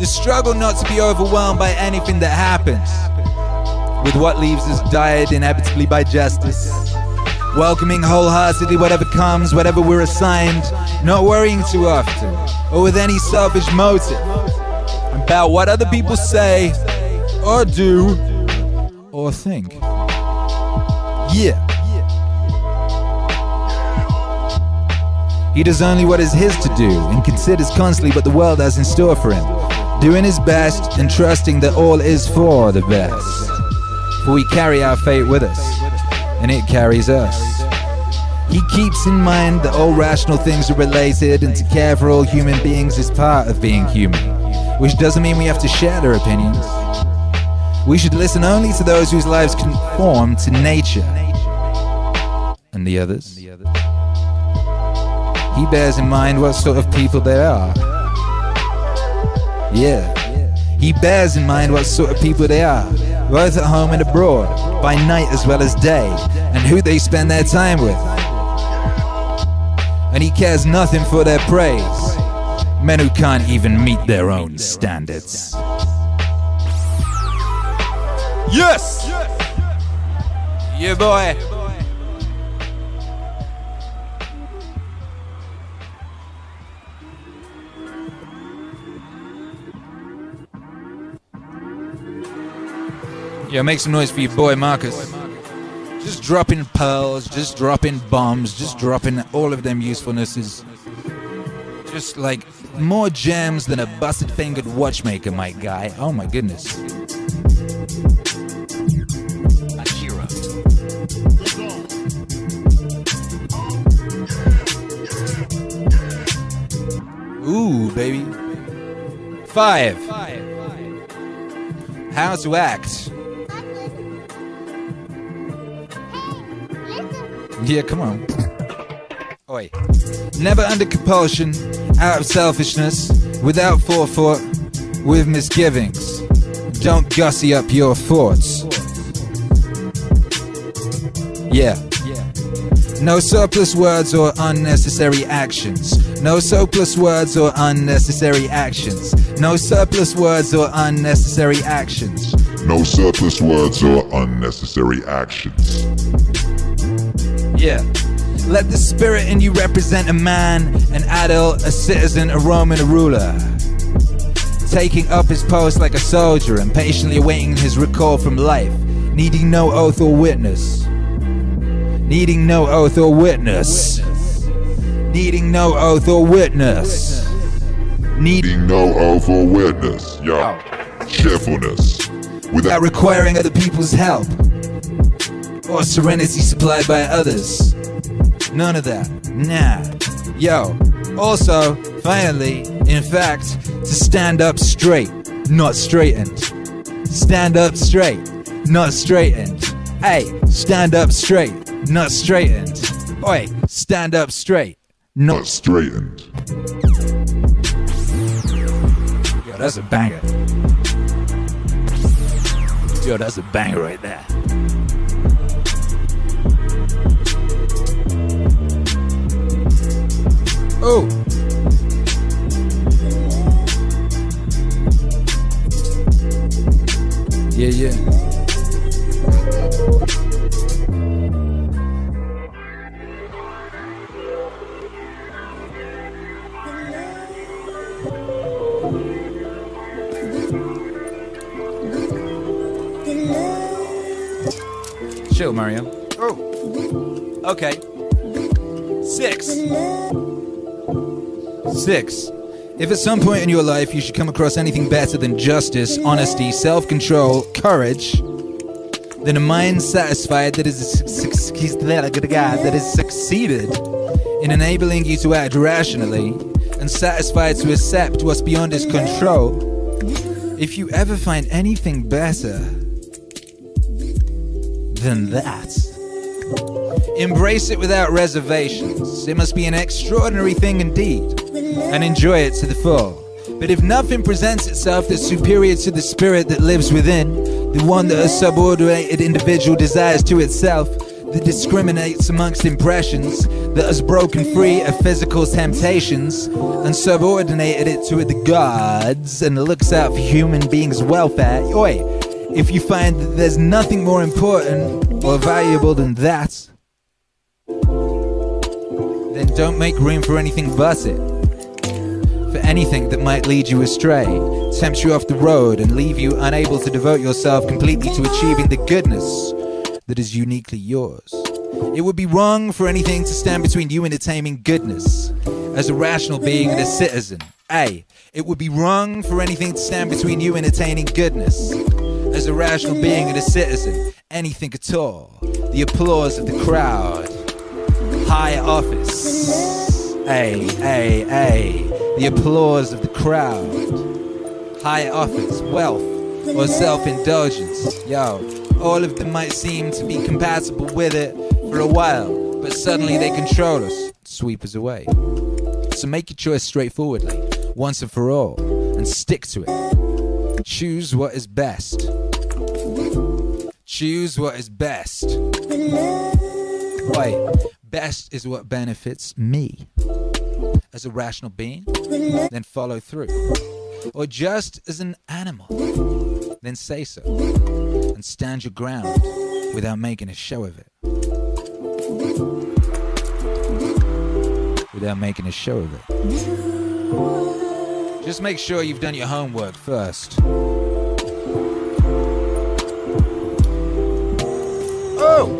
The struggle not to be overwhelmed by anything that happens, with what leaves us died inevitably by justice. Welcoming wholeheartedly whatever comes, whatever we're assigned, not worrying too often, or with any selfish motive about what other people say, or do, or think. Yeah. He does only what is his to do and considers constantly what the world has in store for him, doing his best and trusting that all is for the best. For we carry our fate with us, and it carries us. He keeps in mind that all rational things are related, and to care for all human beings is part of being human, which doesn't mean we have to share their opinions. We should listen only to those whose lives conform to nature. And the others? He bears in mind what sort of people they are. Yeah. He bears in mind what sort of people they are, both at home and abroad, by night as well as day, and who they spend their time with. And he cares nothing for their praise. Men who can't even meet their own standards. Yes! Yeah, boy. Yeah, make some noise for your boy Marcus. Just dropping pearls, just dropping bombs, just dropping all of them usefulnesses. Just like more gems than a busted fingered watchmaker, my guy. Oh my goodness. Ooh, baby. Five. How to act. Yeah, come on. Oi. Never under compulsion, out of selfishness, without forethought, with misgivings. Don't gussy up your thoughts. Yeah. No surplus words or unnecessary actions. No surplus words or unnecessary actions. No surplus words or unnecessary actions. No surplus words or unnecessary actions. Yeah. Let the spirit in you represent a man, an adult, a citizen, a Roman, a ruler. Taking up his post like a soldier and patiently awaiting his recall from life, needing no oath or witness. Needing no oath or witness. Needing no oath or witness. Needing no oath or witness. Yo. Cheerfulness. Without requiring other people's help or serenity supplied by others. None of that. Nah. Yo. Also, finally, in fact, to stand up straight, not straightened. Stand up straight, not straightened. Hey, stand up straight, not straightened. Oi, stand up straight, not not straightened. Yo, that's a banger. Yo, that's a banger right there. Oh. Yeah, yeah. Chill, Mario. Oh. Okay. Six. Six. If at some point in your life you should come across anything better than justice, honesty, self control, courage, then a mind satisfied that is that is succeeded in enabling you to act rationally and satisfied to accept what's beyond its control, if you ever find anything better than that, embrace it without reservations. It must be an extraordinary thing indeed. And enjoy it to the full. But if nothing presents itself that's superior to the spirit that lives within, the one that a subordinated individual desires to itself, that discriminates amongst impressions, that has broken free of physical temptations and subordinated it to the gods and looks out for human beings' welfare, oi, if you find that there's nothing more important or valuable than that, then don't make room for anything but it. For anything that might lead you astray, tempt you off the road, and leave you unable to devote yourself completely to achieving the goodness that is uniquely yours. It would be wrong for anything to stand between you and attaining goodness as a rational being and a citizen. A. It would be wrong for anything to stand between you and attaining goodness as a rational being and a citizen. Anything at all. The applause of the crowd. High office. A, A, A. The applause of the crowd. High office, wealth, or self indulgence. Yo, all of them might seem to be compatible with it for a while, but suddenly they control us, sweep us away. So make your choice straightforwardly, once and for all, and stick to it. Choose what is best. Choose what is best. Wait, best is what benefits me as a rational being, then follow through. Or just as an animal, then say so and stand your ground without making a show of it. Without making a show of it. Just make sure you've done your homework first. Oh!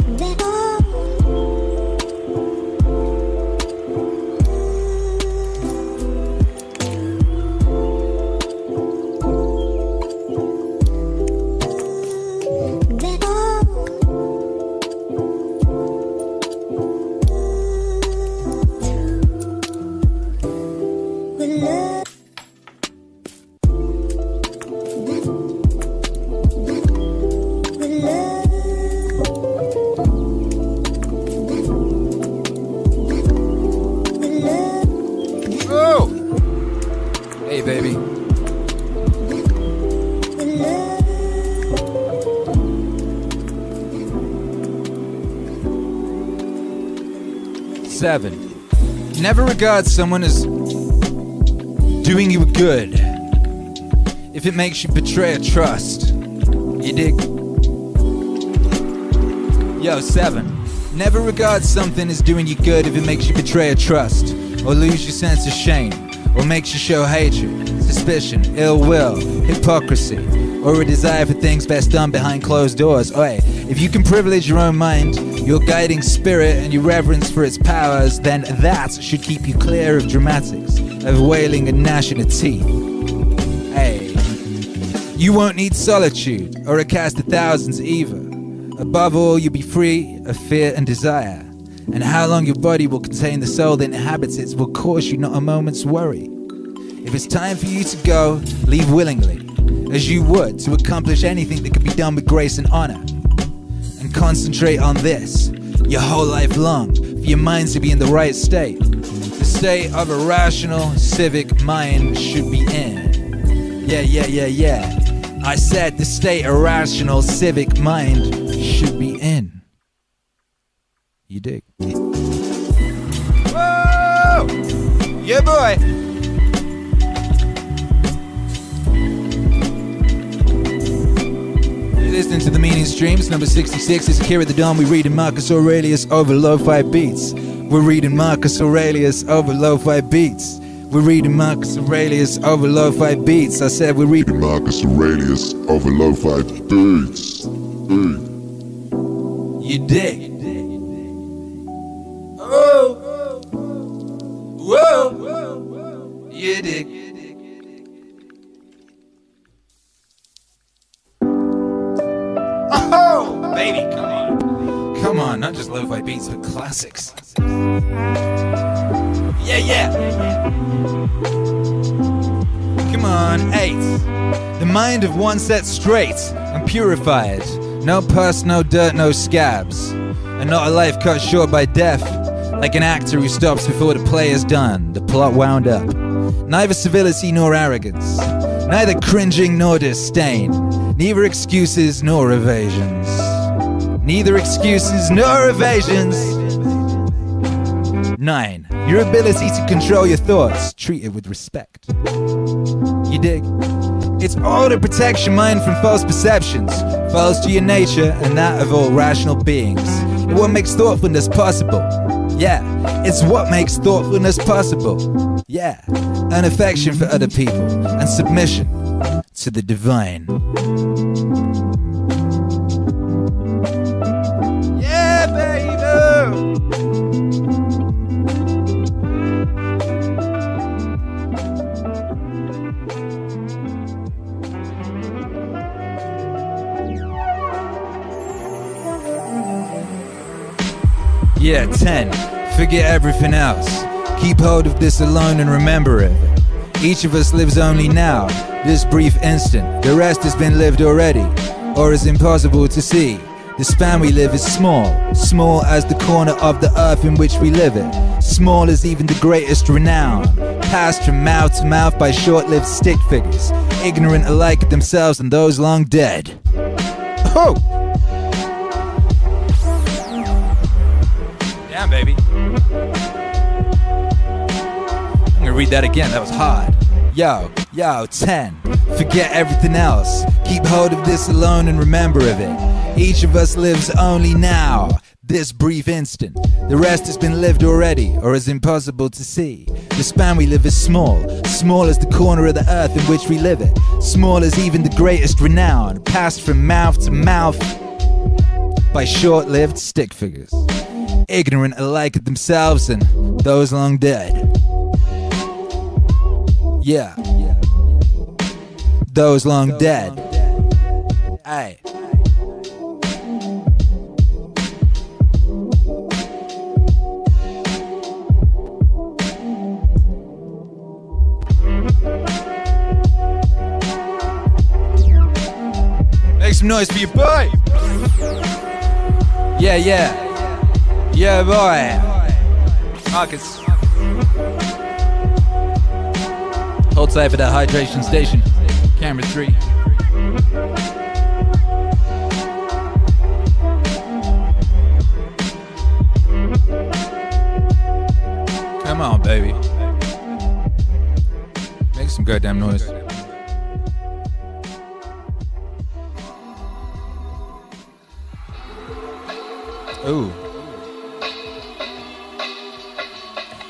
Never regard someone as doing you good if it makes you betray a trust. You dig? Yo, seven. Never regard something as doing you good if it makes you betray a trust, or lose your sense of shame, or makes you show hatred, suspicion, ill will, hypocrisy, or a desire for things best done behind closed doors. Oi, if you can privilege your own mind, your guiding spirit, and your reverence for its powers, then that should keep you clear of dramatics, of wailing and gnashing of teeth. Hey, you won't need solitude or a cast of thousands either. Above all, you'll be free of fear and desire. And how long your body will contain the soul that inhabits it will cause you not a moment's worry. If it's time for you to go, leave willingly, as you would to accomplish anything that could be done with grace and honor. Concentrate on this your whole life long, for your mind to be in the right state. The state of a rational, civic mind should be in. Yeah, yeah, yeah, yeah. I said the state a rational, civic mind should be in. You dig? Whoa! Yeah, boy! Listening to the meaning streams, number 66 is here at the dawn. We're reading Marcus Aurelius over lo-fi beats. We're reading Marcus Aurelius over lo-fi beats. We're reading Marcus Aurelius over lo-fi beats. I said we're reading Marcus Aurelius over lo-fi beats. Beats. You dig? Baby, come on, come on! Not just lo-fi beats, but classics. Yeah, yeah. Come on, eight. The mind of one set straight and purified. No pus, no dirt, no scabs. And not a life cut short by death. Like an actor who stops before the play is done, the plot wound up. neither civility nor arrogance, neither cringing nor disdain, neither excuses nor evasions, neither excuses nor evasions. Nine, your ability to control your thoughts, treat it with respect. You dig? It's all to protect your mind from false perceptions, false to your nature and that of all rational beings. It's what makes thoughtfulness possible. Yeah, it's what makes thoughtfulness possible. Yeah, an affection for other people and submission to the divine. Yeah, 10. Forget everything else. Keep hold of this alone and remember it. Each of us lives only now, this brief instant. The rest has been lived already, or is impossible to see. The span we live is small, small as the corner of the earth in which we live it. Small as even the greatest renown, passed from mouth to mouth by short lived stick figures, ignorant alike of themselves and those long dead. Oh! Damn, baby. I'm gonna read that again. That was hard. Yo, yo, 10. Forget everything else. Keep hold of this alone and remember of it. Each of us lives only now, this brief instant. The rest has been lived already, or is impossible to see. The span we live is small, small as the corner of the earth in which we live it. Small as even the greatest renown, passed from mouth to mouth by short lived stick figures ignorant alike themselves and those long dead. Yeah. Those long dead. Aye. Make some noise for your boy. Yeah, yeah. Yeah, boy. Marcus. Hold tight for that hydration station. Camera three. Come on, baby. Make some goddamn noise. Ooh.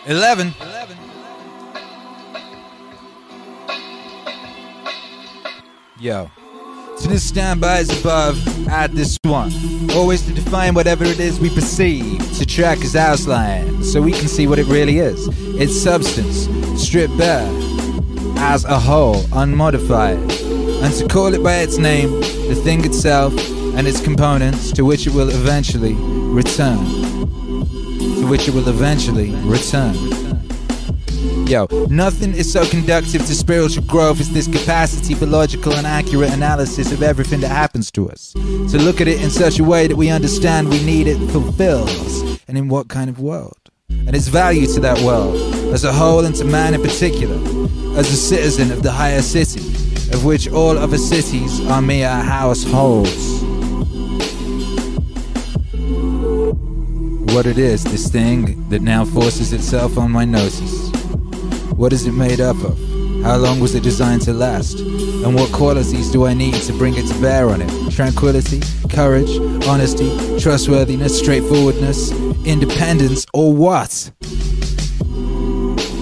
11. Yo. To this standby is above, add this one. Always to define whatever it is we perceive, to track its outline, so we can see what it really is. Its substance, stripped bare, as a whole, unmodified. And to call it by its name, the thing itself, and its components, to which it will eventually return. Which it will eventually return. Yo, nothing is so conductive to spiritual growth as this capacity for logical and accurate analysis of everything that happens to us. To look at it in such a way that we understand we need it fulfills, and in what kind of world. And its value to that world, as a whole and to man in particular, as a citizen of the higher city, of which all other cities are mere households. What it is, this thing that now forces itself on my notice. What is it made up of? How long was it designed to last? And what qualities do I need to bring it to bear on it? Tranquility, courage, honesty, trustworthiness, straightforwardness, independence, or what?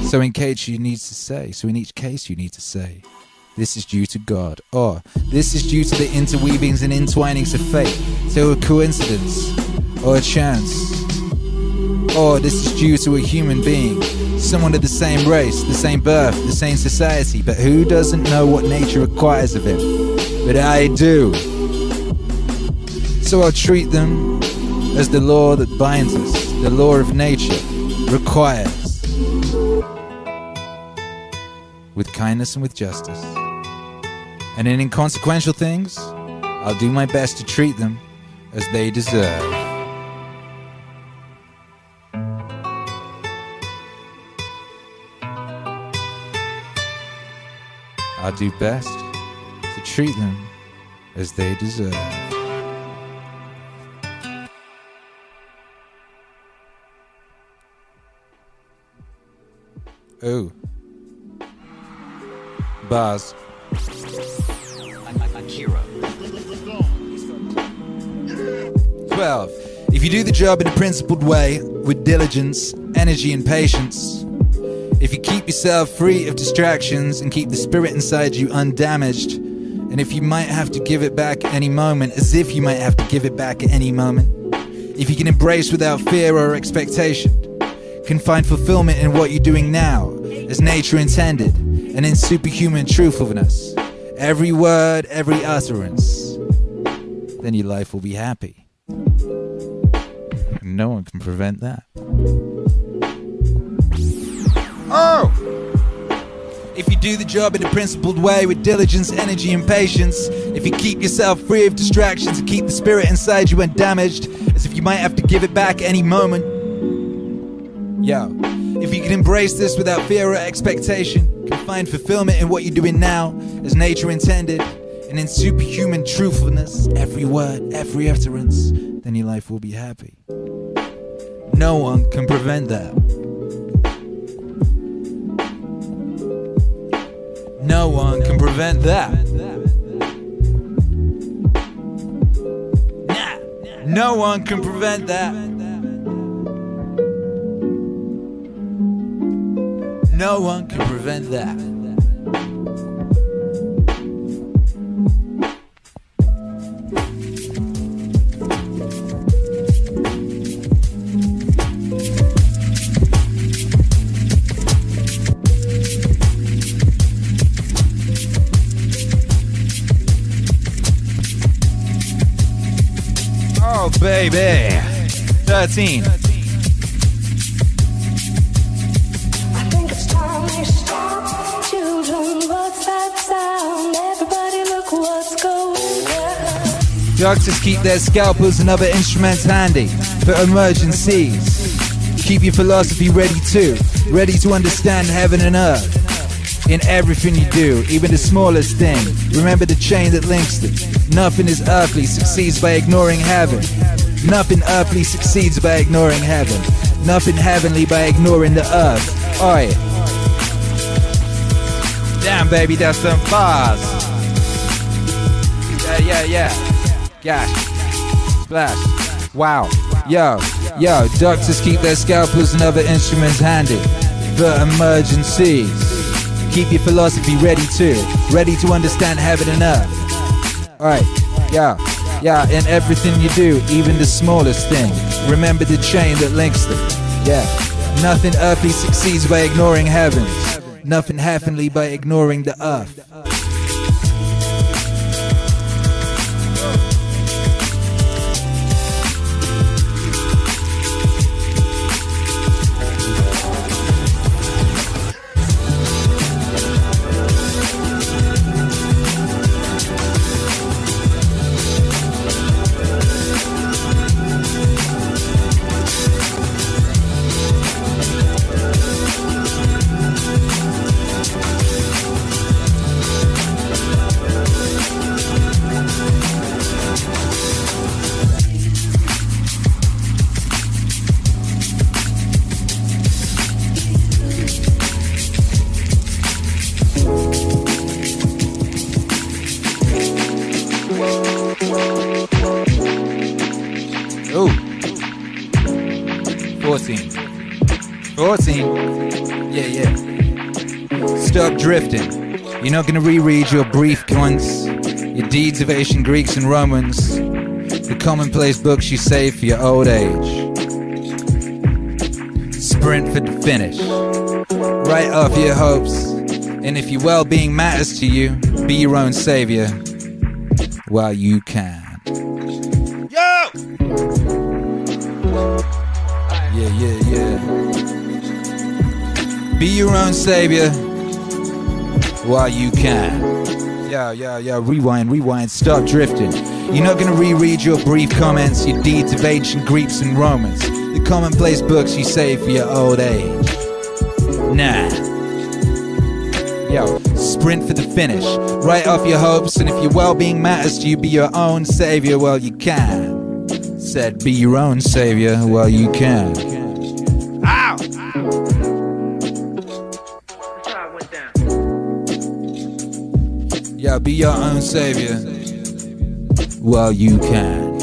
So in case you need to say, so in each case you need to say, this is due to God, or this is due to the interweavings and entwinings of fate, to a coincidence, or a chance, or this is due to a human being, someone of the same race, the same birth, the same society, but who doesn't know what nature requires of him? But I do. So I'll treat them as the law that binds us, the law of nature requires, with kindness and with justice. And in inconsequential things, I'll do my best to treat them as they deserve. I'll do best to treat them as they deserve. Oh. Bars. Akira. 12. If you do the job in a principled way, with diligence, energy, and patience, if you keep yourself free of distractions and keep the spirit inside you undamaged, and if you might have to give it back at any moment, as if you might have to give it back at any moment, if you can embrace without fear or expectation, can find fulfillment in what you're doing now, as nature intended, and in superhuman truthfulness, every word, every utterance, then your life will be happy. No one can prevent that. Oh! If you do the job in a principled way with diligence, energy, and patience, if you keep yourself free of distractions and keep the spirit inside you undamaged, as if you might have to give it back any moment. Yo, if you can embrace this without fear or expectation, can find fulfillment in what you're doing now, as nature intended, and in superhuman truthfulness, every word, every utterance, then your life will be happy. No one can prevent that. No one can prevent that. No one can prevent that. No one can prevent that. Going on. Doctors keep their scalpels and other instruments handy for emergencies. Keep your philosophy ready too, ready to understand heaven and earth. In everything you do, even the smallest thing, remember the chain that links them. Nothing is earthly succeeds by ignoring heaven. Nothing earthly succeeds by ignoring heaven. Nothing heavenly by ignoring the earth. Oi. Damn, baby, that's some bars. Yeah, yeah, yeah. Gosh. Splash. Wow. Yo, yo, doctors keep their scalpels and other instruments handy for emergencies. Keep your philosophy ready too, ready to understand heaven and earth. Alright, yeah, yeah, in everything you do, even the smallest thing, remember the chain that links them. Yeah, nothing earthly succeeds by ignoring heaven. nothing heavenly by ignoring the earth. Drifting. You're not gonna reread your brief cons, your deeds of ancient Greeks and Romans, the commonplace books you save for your old age. Sprint for the finish. Write off your hopes, and if your well being matters to you, be your own savior while you can. Yo! Yeah, yeah, yeah. Be your own savior while you can. Yeah, yeah, yeah. Rewind, rewind. Stop drifting. You're not gonna reread your brief comments, your deeds of ancient Greeks and Romans, the commonplace books you save for your old age. Nah. Yo, sprint for the finish. Write off your hopes, and if your well being matters to you, be your own savior while you can. Said, be your own savior while you can. Be your own savior while you can.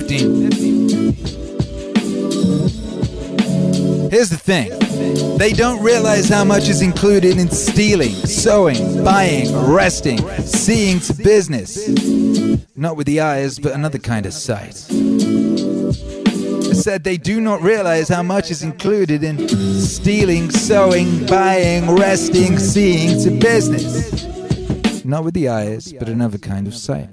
15. Here's the thing they don't realize how much is included in stealing, sewing, buying, resting, seeing to business. Not with the eyes, but another kind of sight. I said they do not realize how much is included in stealing, sewing, buying, resting, seeing to business. Not with the eyes, but another kind of sight.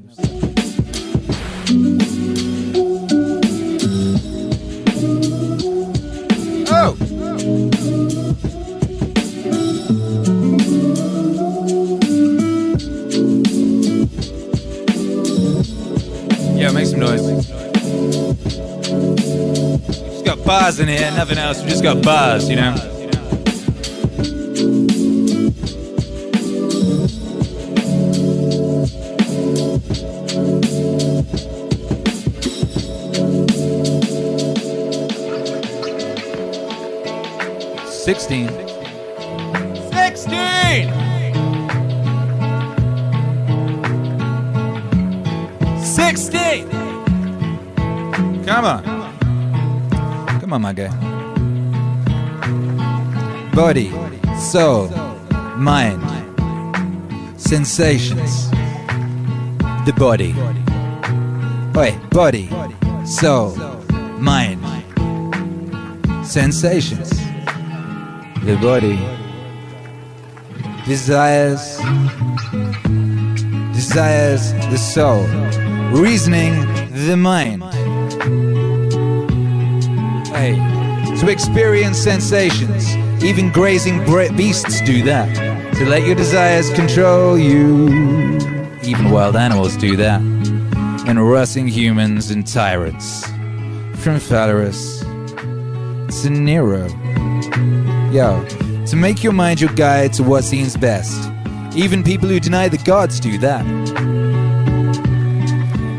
Bars in here, nothing else. We just got bars, you know. Sixteen. Sixteen. Sixteen. Come on. My guy. Body, soul, mind, sensations. The body. Oi, body, soul, mind, sensations. The body desires desires the soul, reasoning the mind. To experience sensations, even grazing beasts do that. To let your desires control you, even wild animals do that. And rustling humans and tyrants, from Phalaris to Nero. Yo, to make your mind your guide to what seems best. Even people who deny the gods do that.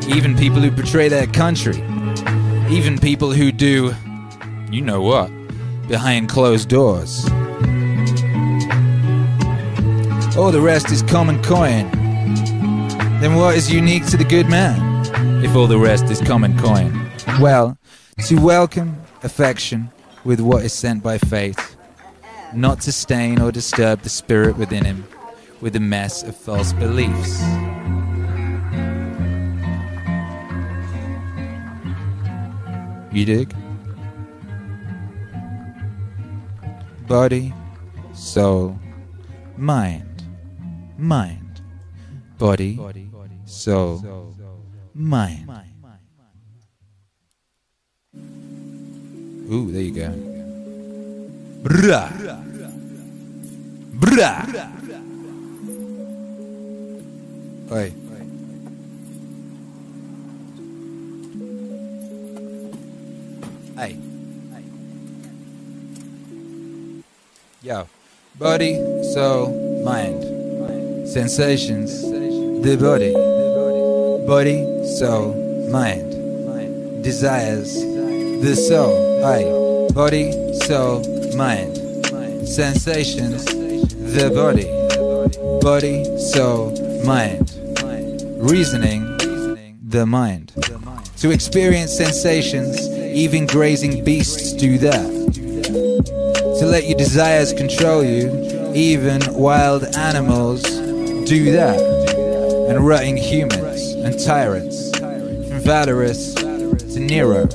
Even people who betray their country. Even people who do, you know what, behind closed doors. All the rest is common coin. Then what is unique to the good man? If all the rest is common coin. Well, to welcome affection with what is sent by fate not to stain or disturb the spirit within him with a mess of false beliefs. You dig? Body, soul, mind, mind, body, soul, mind. Ooh, there you go. Brah. Brah. Oi. Hey. Yo. Body, soul, mind. Sensations. The body. Body, soul, mind. Desires. The soul. Aye. Body, soul, mind. Sensations. The body. Body, soul, mind. Reasoning. The mind. To experience sensations, even grazing beasts do that. To let your desires control you, even wild animals do that. And rutting humans and tyrants. From Phalaris to Nero.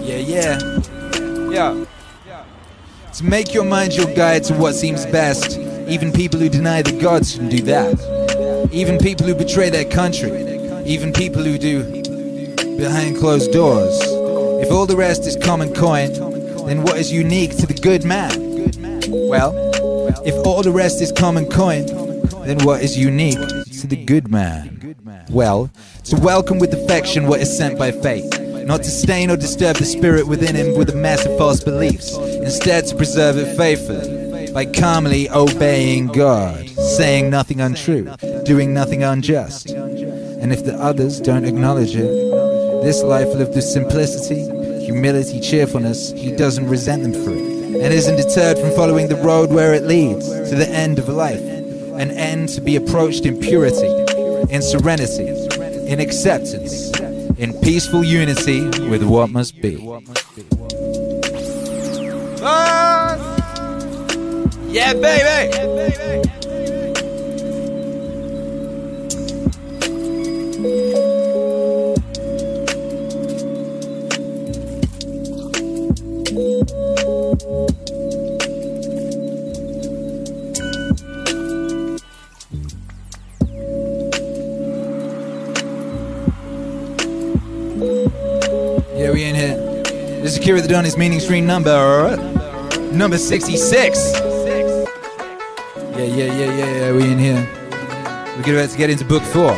Yeah, yeah. Yeah. To make your mind your guide to what seems best. Even people who deny the gods can do that. Even people who betray their country. Even people who do behind closed doors. If all the rest is common coin, then what is unique to the good man? Well, if all the rest is common coin, then what is unique to the good man? Well, to welcome with affection what is sent by fate, not to stain or disturb the spirit within him with a mass of false beliefs, instead to preserve it faithfully, by calmly obeying God, saying nothing untrue, doing nothing unjust. And if the others don't acknowledge it, this life lived with simplicity, humility, cheerfulness, he doesn't resent them for it, and isn't deterred from following the road where it leads to the end of life, an end to be approached in purity, in serenity, in acceptance, in peaceful unity with what must be. Ah! Yeah, baby! Yeah, we in here. This is Akira the Don, his meaning stream number number 66. Yeah, yeah, yeah, yeah, yeah, we in here. We're about to get into book four.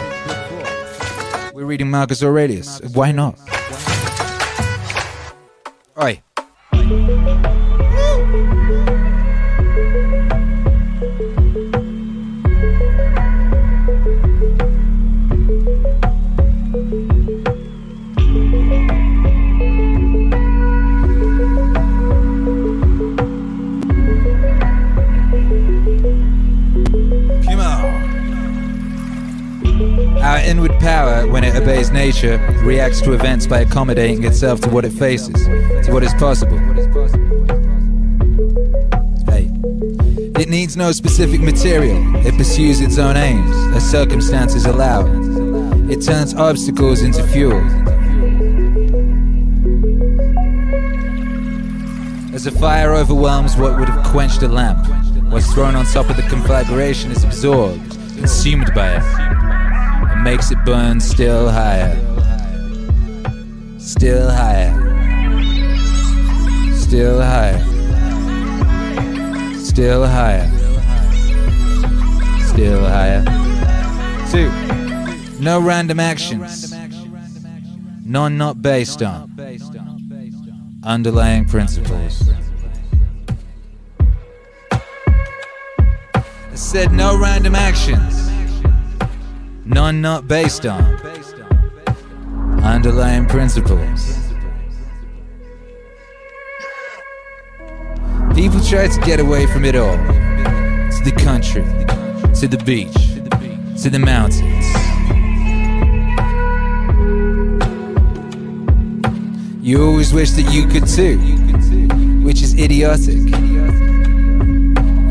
We're reading Marcus Aurelius. Why not? Nature, reacts to events by accommodating itself to what it faces, to what is possible. Hey. It needs no specific material. It pursues its own aims, as circumstances allow. It turns obstacles into fuel. As a fire overwhelms what would have quenched a lamp, what's thrown on top of the conflagration is absorbed, consumed by it, and makes it burn still higher. Still higher. Still higher. Still higher. Still higher. Two. No random actions. None not based on underlying principles. I said no random actions. None not based on underlying principles. People try to get away from it all. To the country, to the beach, to the mountains. You always wish that you could too, which is idiotic.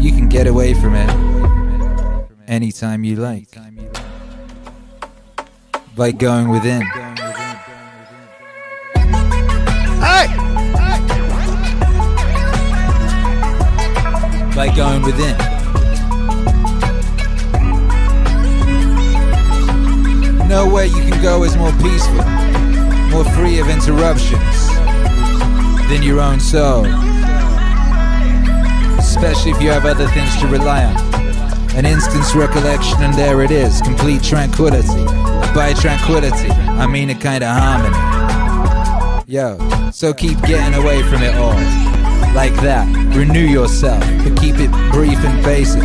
You can get away from it anytime you like by going within. Going within. Nowhere you can go is more peaceful, more free of interruptions than your own soul. Especially if you have other things to rely on. An instant's recollection, and there it is complete tranquility. By tranquility, I mean a kind of harmony. Yo, so keep getting away from it all. Like that. Renew yourself, but keep it brief and basic.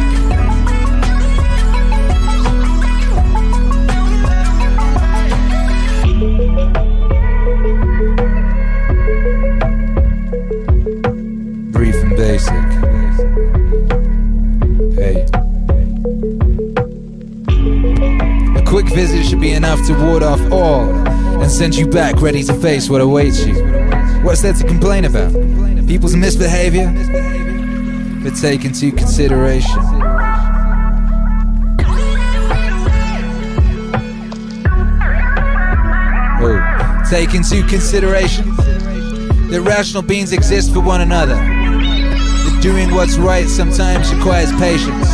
Brief and basic. Hey. A quick visit should be enough to ward off all and send you back ready to face what awaits you. What's there to complain about? People's misbehavior? But take into consideration. Oh, take into consideration that rational beings exist for one another. That doing what's right sometimes requires patience.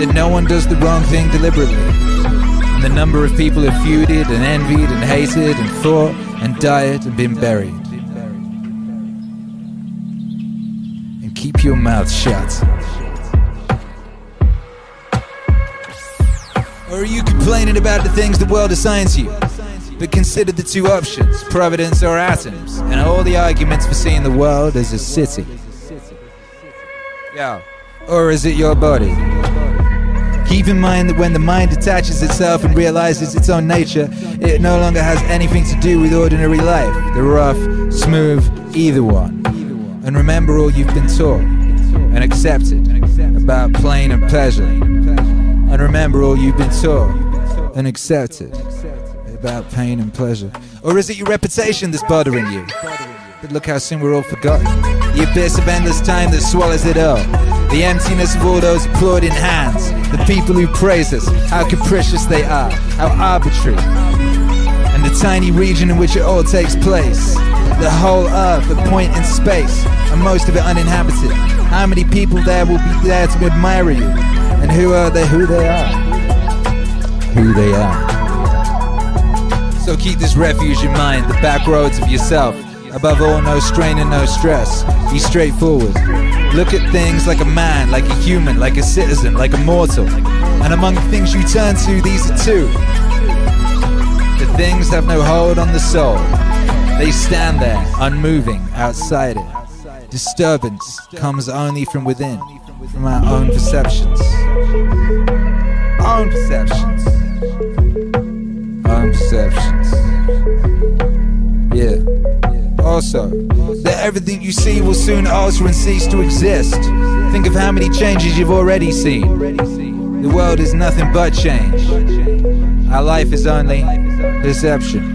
That no one does the wrong thing deliberately. And the number of people have feuded and envied and hated and fought and died and been buried. Your mouth shut. Or are you complaining about the things the world assigns you? But consider the two options, providence or atoms, and all the arguments for seeing the world as a city. Yeah. Or is it your body? Keep in mind that when the mind detaches itself and realizes its own nature, it no longer has anything to do with ordinary life, the rough, smooth, either one. And remember all you've been taught and accept it about pain and pleasure. And remember all you've been taught and accepted about pain and pleasure. Or is it your reputation that's bothering you? But look how soon we're all forgotten. The abyss of endless time that swallows it all. The emptiness of all those applauding hands. The people who praise us, how capricious they are, how arbitrary. The tiny region in which it all takes place. The whole earth, a point in space, and most of it uninhabited. How many people there will be there to admire you? And who are they? Who they are? Who they are. So keep this refuge in mind, the back roads of yourself. Above all, no strain and no stress. Be straightforward. Look at things like a man, like a human, like a citizen, like a mortal. And among the things you turn to, these are two. Things have no hold on the soul. They stand there, unmoving, outside it. Disturbance comes only from within, from our own perceptions. Own perceptions. Own perceptions. Yeah. Also, that everything you see will soon alter and cease to exist. Think of how many changes you've already seen. The world is nothing but change. Our life is only perception.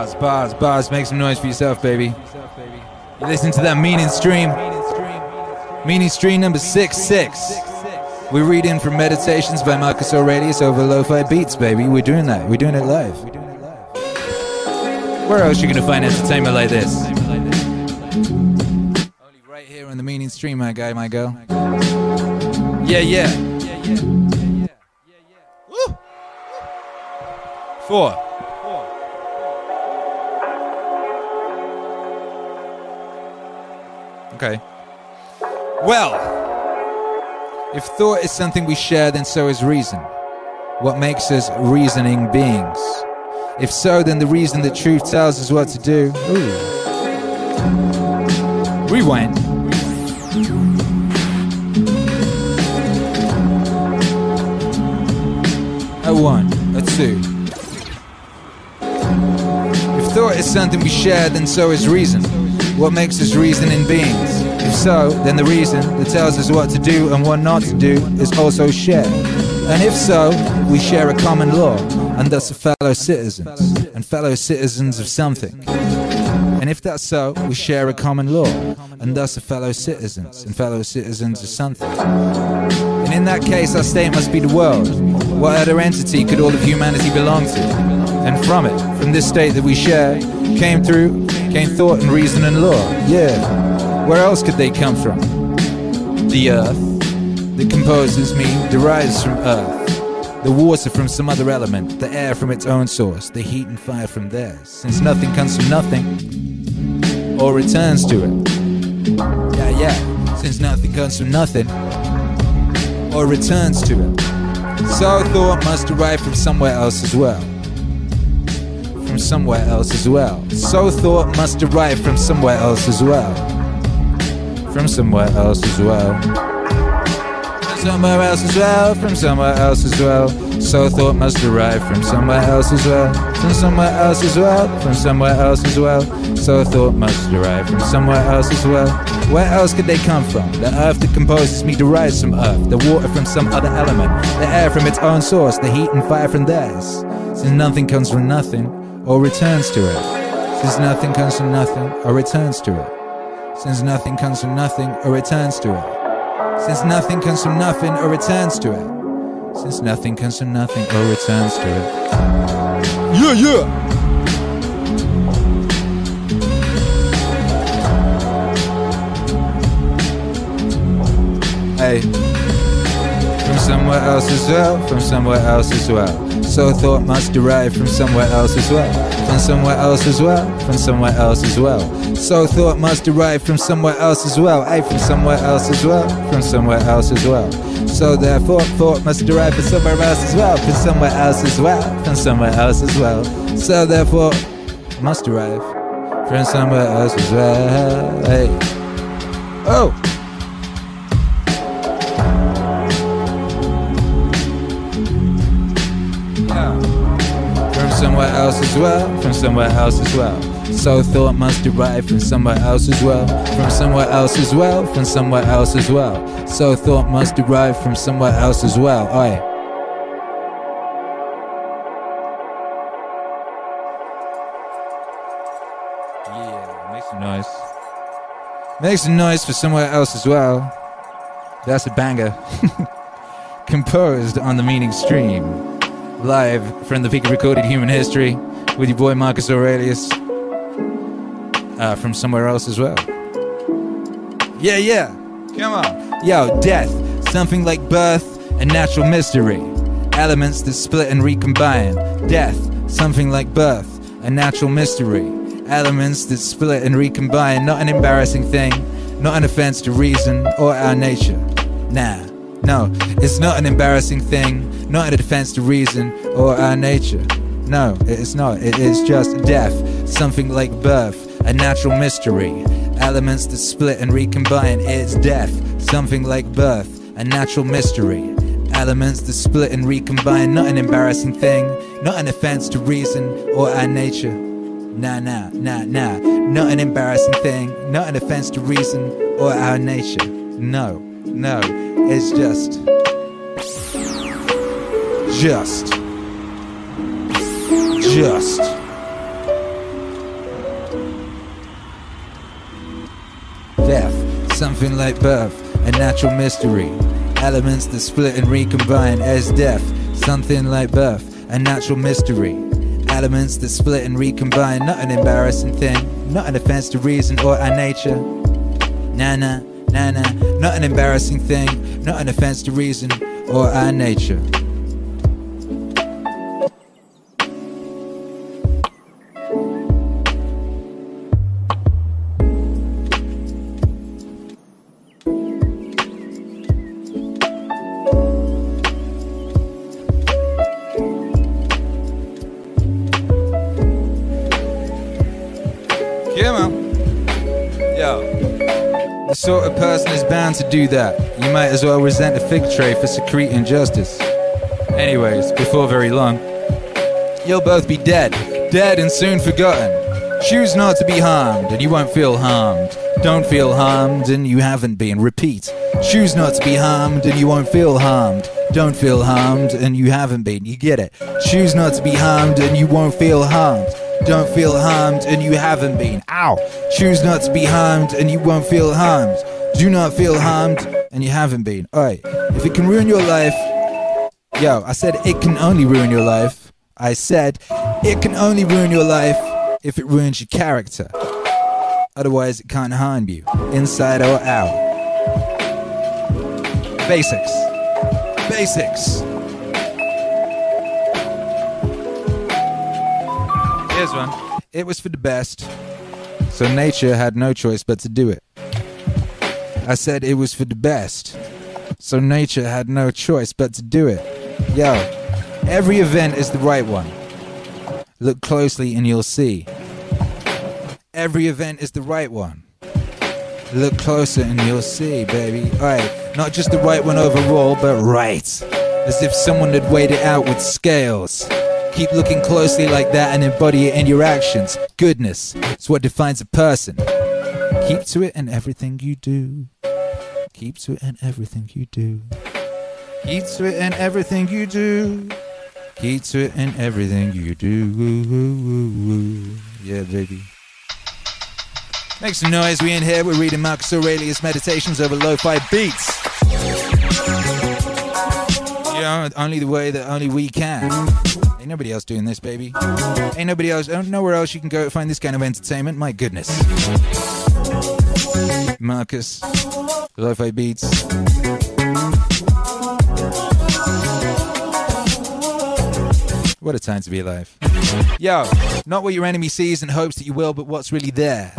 Bars, bars, bars. Make some noise for yourself, baby. You listen to that meaning stream. Meaning stream number six six. We're reading from Meditations by Marcus Aurelius over lo-fi beats, baby. We're doing that. We're doing it live. Where else are you gonna find entertainment like this? Only right here on the meaning stream, my guy, my girl. Yeah, yeah. Four. Okay. Well, if thought is something we share, then so is reason. What makes us reasoning beings? If so, then the reason that truth tells us what to do. Ooh. Rewind. A one, a two. If thought is something we share, then so is reason. What makes us reasoning beings? If so, then the reason that tells us what to do and what not to do is also shared. And if so, we share a common law, and thus fellow citizens, and fellow citizens of something. And if that's so, we share a common law, and thus fellow citizens, and fellow citizens of something. And in that case, our state must be the world. What other entity could all of humanity belong to? And from it, from this state that we share, came through, came thought and reason and law. Yeah. Where else could they come from? The earth that composes me derives from earth. The water from some other element, the air from its own source, the heat and fire from theirs. Since nothing comes from nothing, or returns to it. Yeah, yeah. Since nothing comes from nothing, or returns to it. So thought must derive from somewhere else as well. Somewhere else as well. So thought must derive from somewhere else as well. From somewhere else as well. From somewhere else as well. From somewhere else as well. So thought must derive from somewhere else as well. From somewhere else as well. From somewhere else as well. So thought must derive from somewhere else as well. Where else could they come from? The earth that composes me derives from earth, the water from some other element, the air from its own source, the heat and fire from theirs. Since nothing comes from nothing or returns to it. Since nothing comes from nothing or returns to it. Since nothing comes from nothing or returns to it. Since nothing comes from nothing or returns to it. Since nothing comes from nothing or returns to it. Yeah, yeah. Hey. From somewhere else as well, from somewhere else as well. So thought must derive from somewhere else as well. From somewhere else as well, from somewhere else as well. So thought must derive from somewhere else as well. Hey, from somewhere else as well, from somewhere else as well. So therefore thought must derive from somewhere else as well, from somewhere else as well, from somewhere else as well. So therefore must derive from somewhere else as well. Hey. Oh. Else as well, from somewhere else as well. So thought must derive from somewhere else as well, from somewhere else as well, from somewhere else as well. So thought must derive from somewhere else as well. Oi. Yeah, make some noise. Make some noise for somewhere else as well. That's a banger. Composed on the meaning stream live from the peak of recorded human history with your boy Marcus Aurelius uh, from somewhere else as well. Yeah, yeah. Come on. Yo, death, something like birth and natural mystery. Elements that split and recombine. Death, something like birth and natural mystery. Elements that split and recombine. Not an embarrassing thing, not an offense to reason or our nature. Nah. No, it's not an embarrassing thing, not a defense to reason or our nature. No, it's not. It is just death, something like birth, a natural mystery. Elements that split and recombine, it's death, something like birth, a natural mystery. Elements that split and recombine, not an embarrassing thing, not an offense to reason or our nature. Nah, nah, nah, nah. Not an embarrassing thing, not an offense to reason or our nature. No, no. It's just. Just. Just. Death, something like birth, a natural mystery. Elements that split and recombine as death, something like birth, a natural mystery. Elements that split and recombine, not an embarrassing thing, not an offense to reason or our nature. Nah. Nah, nah, not an embarrassing thing, not an offense to reason or our nature. Sort of person is bound to do that. You might as well resent a fig tree for secreting justice. Anyways, before very long, you'll both be dead, dead and soon forgotten. Choose not to be harmed, and you won't feel harmed. Don't feel harmed, and you haven't been. Repeat. Choose not to be harmed, and you won't feel harmed. Don't feel harmed, and you haven't been. You get it. Choose not to be harmed, and you won't feel harmed. Don't feel harmed, and you haven't been. Ow! Choose not to be harmed, and you won't feel harmed. Do not feel harmed, and you haven't been. Alright, if it can ruin your life. Yo, I said it can only ruin your life. I said it can only ruin your life if it ruins your character. Otherwise, it can't harm you, inside or out. Basics. Basics. Here's one. It was for the best, so nature had no choice but to do it. I said it was for the best, so nature had no choice but to do it. Yo, every event is the right one. Look closely and you'll see. Every event is the right one. Look closer and you'll see, baby. Alright, not just the right one overall, but right. As if someone had weighed it out with scales. Keep looking closely like that and embody it in your actions. Goodness, it's what defines a person. Keep to it in everything you do. Keep to it in everything you do. Keep to it in everything you do. Keep to it in everything you do. Yeah, baby. Make some noise. We in here. We're reading Marcus Aurelius Meditations over lo-fi beats. Know, only the way that only we can. Nobody else doing this, baby. Ain't nobody else. Don't nowhere else you can go find this kind of entertainment. My goodness. Marcus, lo-fi beats. What a time to be alive. Yo, not what your enemy sees and hopes that you will, but what's really there.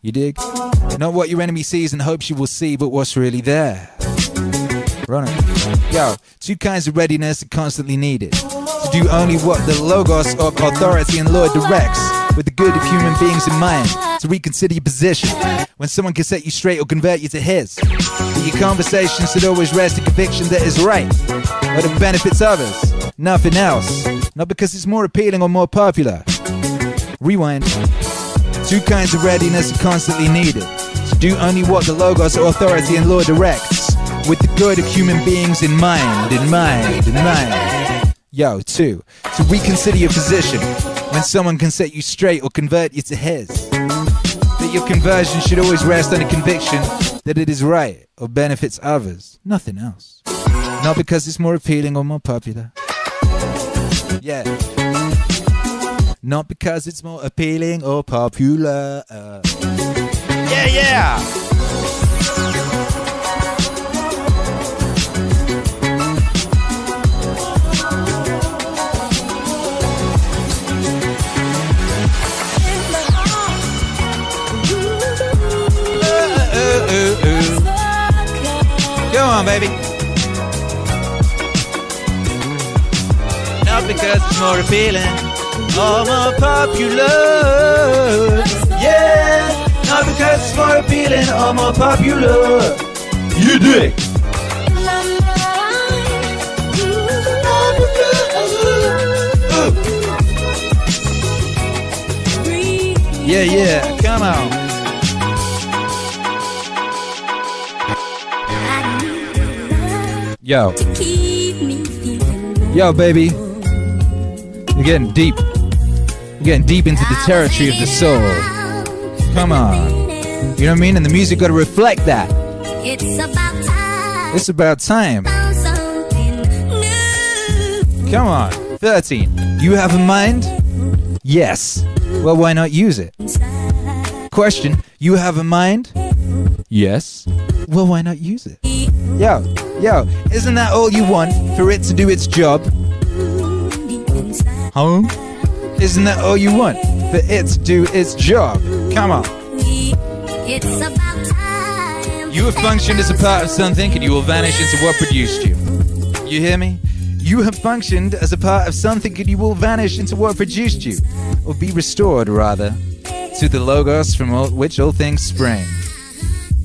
You dig? Not what your enemy sees and hopes you will see, but what's really there. Running. Yo, two kinds of readiness are constantly needed. To do only what the logos of authority and law directs, with the good of human beings in mind. To reconsider your position. When someone can set you straight or convert you to his. That your conversation should always rest in conviction that is right. Or that benefits others. Nothing else. Not because it's more appealing or more popular. Rewind. Two kinds of readiness are constantly needed. To do only what the logos or authority and law directs, with the good of human beings in mind, in mind, in mind. Yo, two, to reconsider your position when someone can set you straight or convert you to his. That your conversion should always rest on a conviction that it is right or benefits others, nothing else. Not because it's more appealing or more popular. Yeah. Not because it's more appealing or popular. Yeah, yeah. Go on, baby. Not because it's more appealing or more popular. Yeah, not because it's more appealing or more popular. You dig? Yeah, yeah, come on. Yo, yo, baby. You're getting deep. You're getting deep into the territory of the soul. Come on. You know what I mean? And the music got to reflect that. It's about time. It's about time. Come on. 13. You have a mind? Yes. Well, why not use it? Question. You have a mind? Yes. Well, why not use it? Yo, yo, isn't that all you want for it to do its job? Huh? Isn't that all you want for it to do its job? Come on. It's about time. You have functioned as a part of something and you will vanish into what produced you. You hear me? You have functioned as a part of something and you will vanish into what produced you. Or be restored, rather, to the logos from all, which all things spring.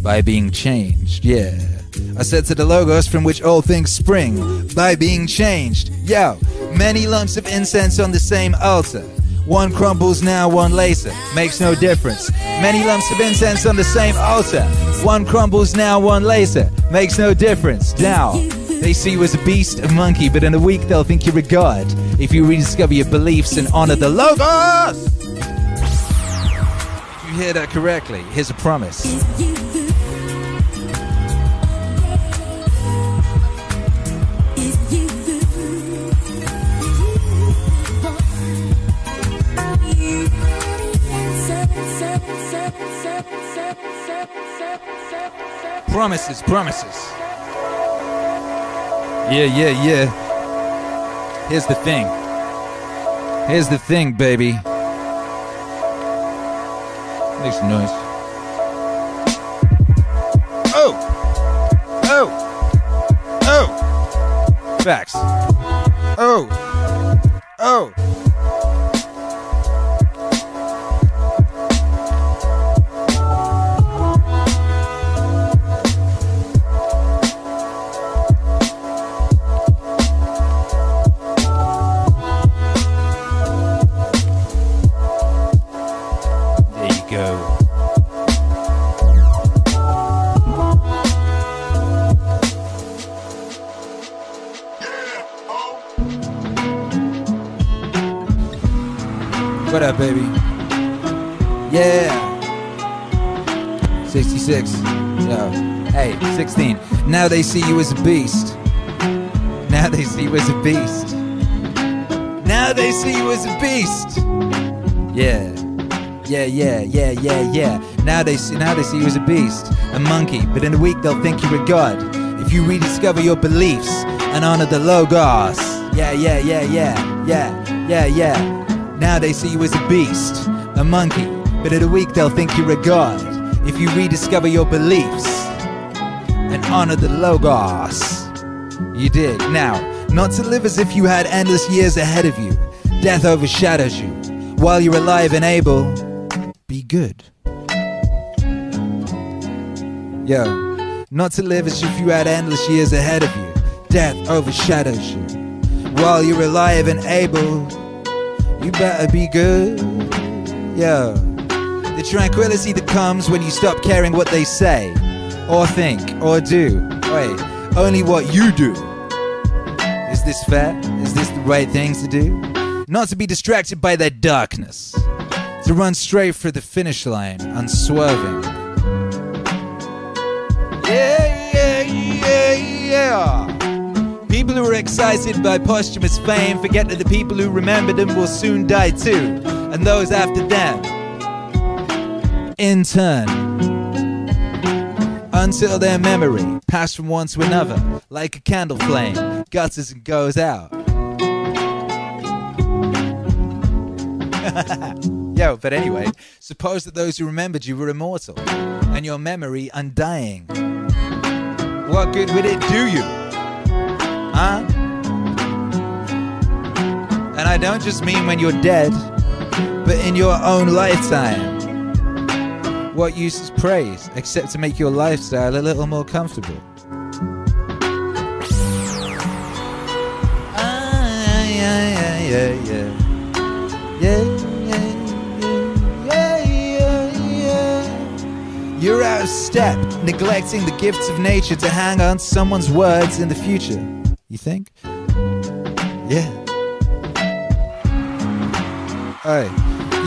By being changed, yeah. I said to the logos from which all things spring. By being changed. Yo, many lumps of incense on the same altar. One crumbles now, one later. Makes no difference. Many lumps of incense on the same altar. One crumbles now, one later. Makes no difference. Now, they see you as a beast, a monkey, but in a week they'll think you're a god. If you rediscover your beliefs and honor the logos! You hear that correctly. Here's a promise. Promises, promises. Yeah, yeah, yeah. Here's the thing. Here's the thing, baby. Make some noise. Oh! Oh! Oh! Facts. Oh! Oh! 66. Yo. Hey, 16. Now they see you as a beast. Now they see you as a beast. Now they see you as a beast. Yeah. Yeah, yeah, yeah, yeah, yeah. Now they see now they see you as a beast, a monkey, but in a week they'll think you're a god. If you rediscover your beliefs and honor the logos. Yeah, yeah, yeah, yeah, yeah, yeah, yeah. Now they see you as a beast, a monkey, but in a week they'll think you're a god. If you rediscover your beliefs and honor the logos. You dig. Now, not to live as if you had endless years ahead of you. Death overshadows you. While you're alive and able, be good. Yo, not to live as if you had endless years ahead of you. Death overshadows you. While you're alive and able, you better be good. Yo, the tranquility that comes when you stop caring what they say, or think, or do. Wait, only what you do. Is this fair? Is this the right things to do? Not to be distracted by their darkness. To run straight for the finish line, unswerving. Yeah, yeah, yeah, yeah. People who are excited by posthumous fame forget that the people who remember them will soon die too, and those after them. In turn, until their memory passed from one to another, like a candle flame, gutters and goes out. Yo, but anyway, suppose that those who remembered you were immortal, and your memory undying. What good would it do you? Huh? And I don't just mean when you're dead, but in your own lifetime. What use is praise except to make your lifestyle a little more comfortable? Ah, yeah, yeah, yeah, yeah. Yeah, yeah, yeah, yeah. You're out of step, neglecting the gifts of nature to hang on someone's words in the future. You think? Yeah. Hey,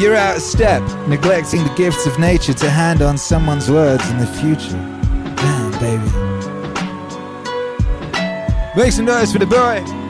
you're out of step, neglecting the gifts of nature to hand on someone's words in the future. Damn, baby. Make some noise for the boy.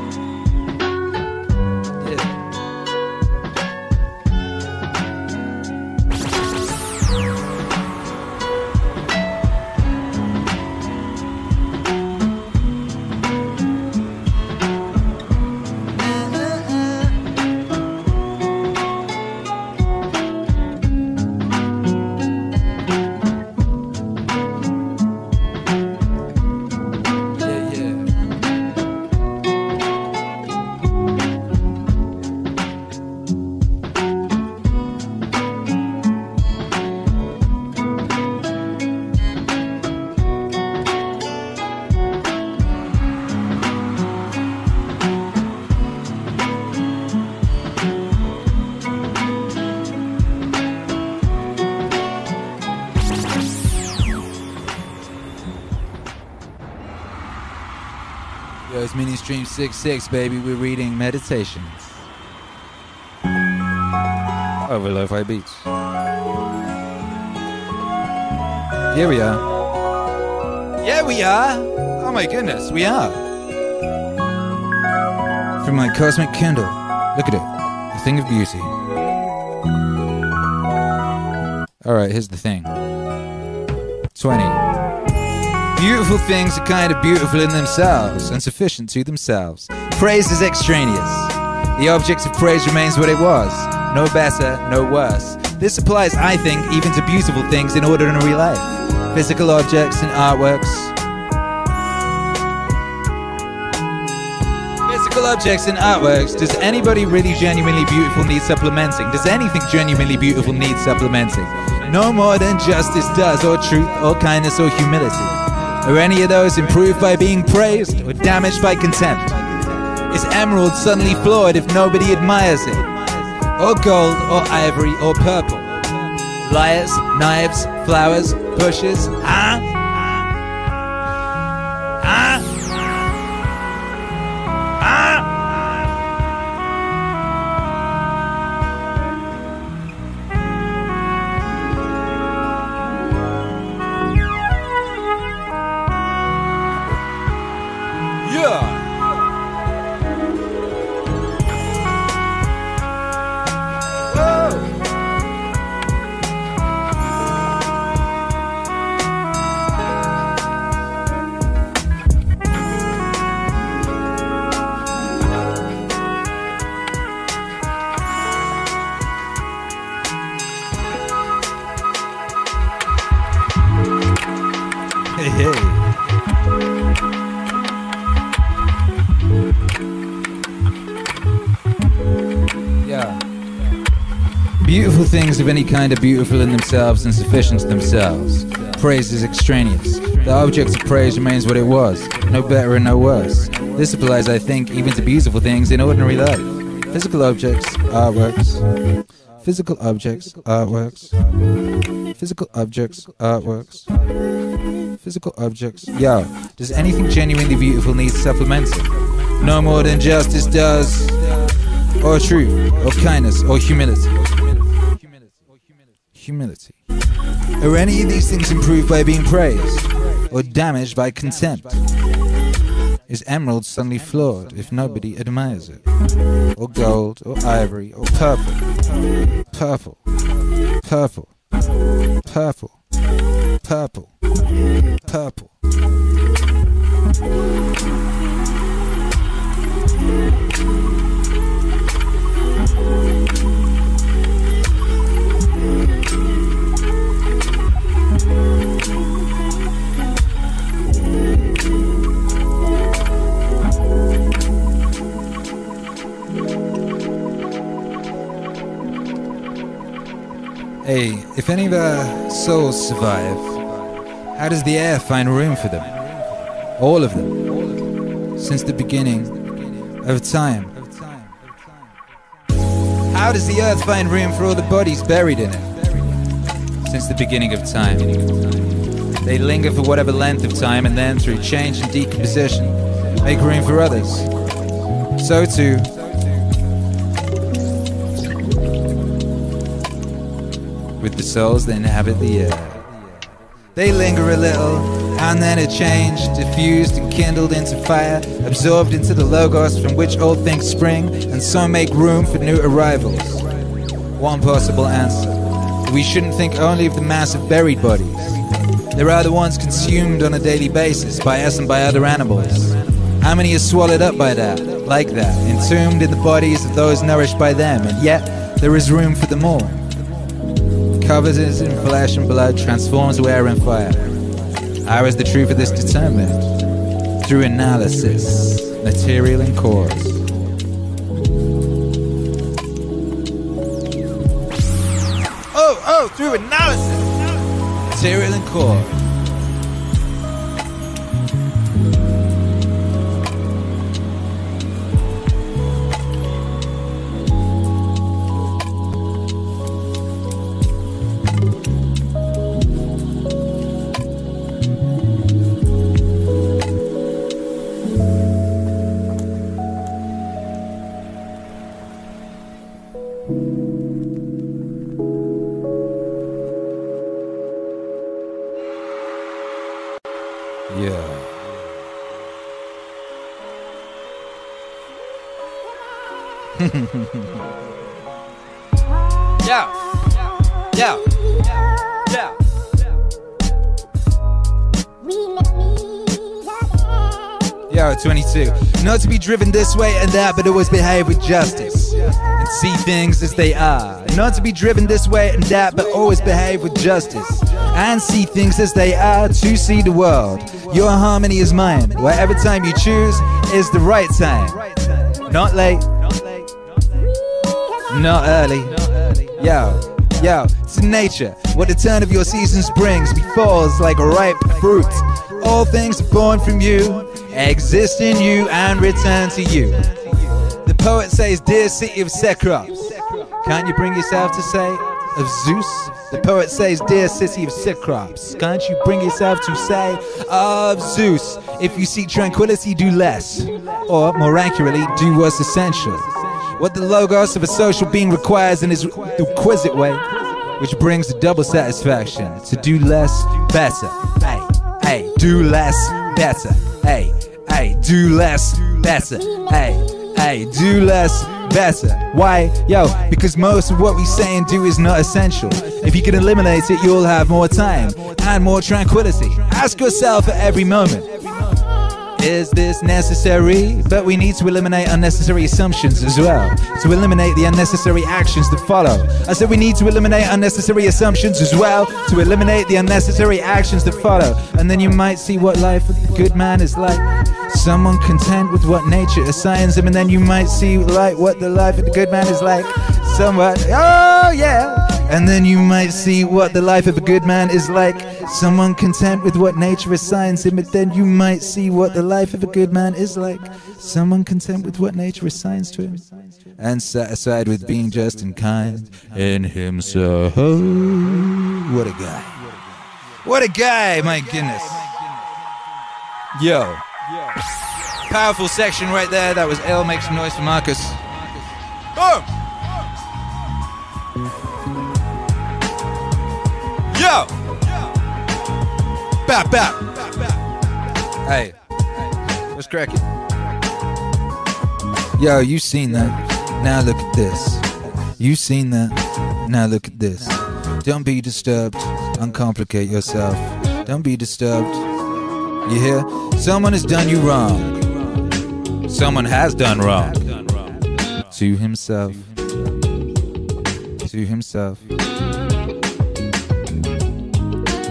666, baby. We're reading Meditations over Lo Fi Beats. Here we are. Yeah, we are. Oh my goodness, we are. From my cosmic candle. Look at it. A thing of beauty. Alright, here's the thing. Beautiful things are kind of beautiful in themselves and sufficient to themselves. Praise is extraneous. The object of praise remains what it was. No better, no worse. This applies, I think, even to beautiful things in ordinary life. Physical objects and artworks. Physical objects and artworks. Does anybody really genuinely beautiful need supplementing? Does anything genuinely beautiful need supplementing? No more than justice does, or truth, or kindness, or humility. Are any of those improved by being praised or damaged by contempt? Is emerald suddenly flawed if nobody admires it? Or gold, or ivory, or purple? Liars, knives, flowers, bushes, huh? Of any kind are beautiful in themselves and sufficient to themselves. Praise is extraneous. The object of praise remains what it was, no better and no worse. This applies, I think, even to beautiful things in ordinary life. Physical objects, artworks. Physical objects, artworks. Physical objects, artworks. Physical objects. Yo, does anything genuinely beautiful need supplementing? No more than justice does, or truth, or kindness, or humility. Humility. Are any of these things improved by being praised, or damaged by contempt? Is emerald suddenly flawed if nobody admires it? Or gold, or ivory, or purple? Purple. Purple. Purple. Purple. Purple. Hey, if any of our souls survive, how does the air find room for them? All of them. Since the beginning of time. How does the earth find room for all the bodies buried in it? Since the beginning of time. They linger for whatever length of time and then, through change and decomposition, make room for others. So too, with the souls that inhabit the air. They linger a little, and then are changed, diffused and kindled into fire, absorbed into the logos from which all things spring, and so make room for new arrivals. One possible answer. We shouldn't think only of the mass of buried bodies. There are the ones consumed on a daily basis by us and by other animals. How many are swallowed up by that, like that, entombed in the bodies of those nourished by them, and yet there is room for them all covers it in flesh and blood, transforms air and fire. How is the truth of this determined? Through analysis, material and cause. Oh, oh, through analysis, material and cause. Yeah. Yeah. Yeah. Yo, 22. Not to be driven this way and that, but always behave with justice and see things as they are. Not to be driven this way and that, but always behave with justice and see things as they are to see the world. Your harmony is mine. Whatever time you choose is the right time. Not late, not early. Yo, yo, to nature. What the turn of your seasons brings befalls like ripe fruit. All things born from you, exist in you, and return to you. The poet says, Dear city of Cecrops, can't you bring yourself to say of Zeus? The poet says, Dear city of Cecrops, can't you bring yourself to say of Zeus? If you seek tranquility, do less. Or, more accurately, do what's essential. What the logos of a social being requires in his requisite way, which brings the double satisfaction to do less better. Hey, hey, do less better. Hey, hey, do less better. Hey, hey, do less better. Why? Yo, because most of what we say and do is not essential. If you can eliminate it, you'll have more time and more tranquility. Ask yourself at every moment. Is this necessary? But we need to eliminate unnecessary assumptions as well. To eliminate the unnecessary actions that follow. I said we need to eliminate unnecessary assumptions as well. To eliminate the unnecessary actions that follow. And then you might see what life with a good man is like. Someone content with what nature assigns him. And then you might see like what the life of the good man is like. Someone, Oh, yeah. And then you might see what the life of a good man is like. Someone content with what nature assigns him, but then you might see what the life of a good man is like. Someone content with what nature assigns to him, and satisfied with being just and kind in himself. What a guy. What a guy, my goodness. Yo. Powerful section right there. That was L. Make some noise for Marcus. Boom! Yo! Bap, bap. Hey. What's cracking? Yo, you seen that. Now look at this. You seen that. Now look at this. Don't be disturbed. Uncomplicate yourself. Don't be disturbed. You hear? Someone has done you wrong. Someone has done wrong. To himself. To himself.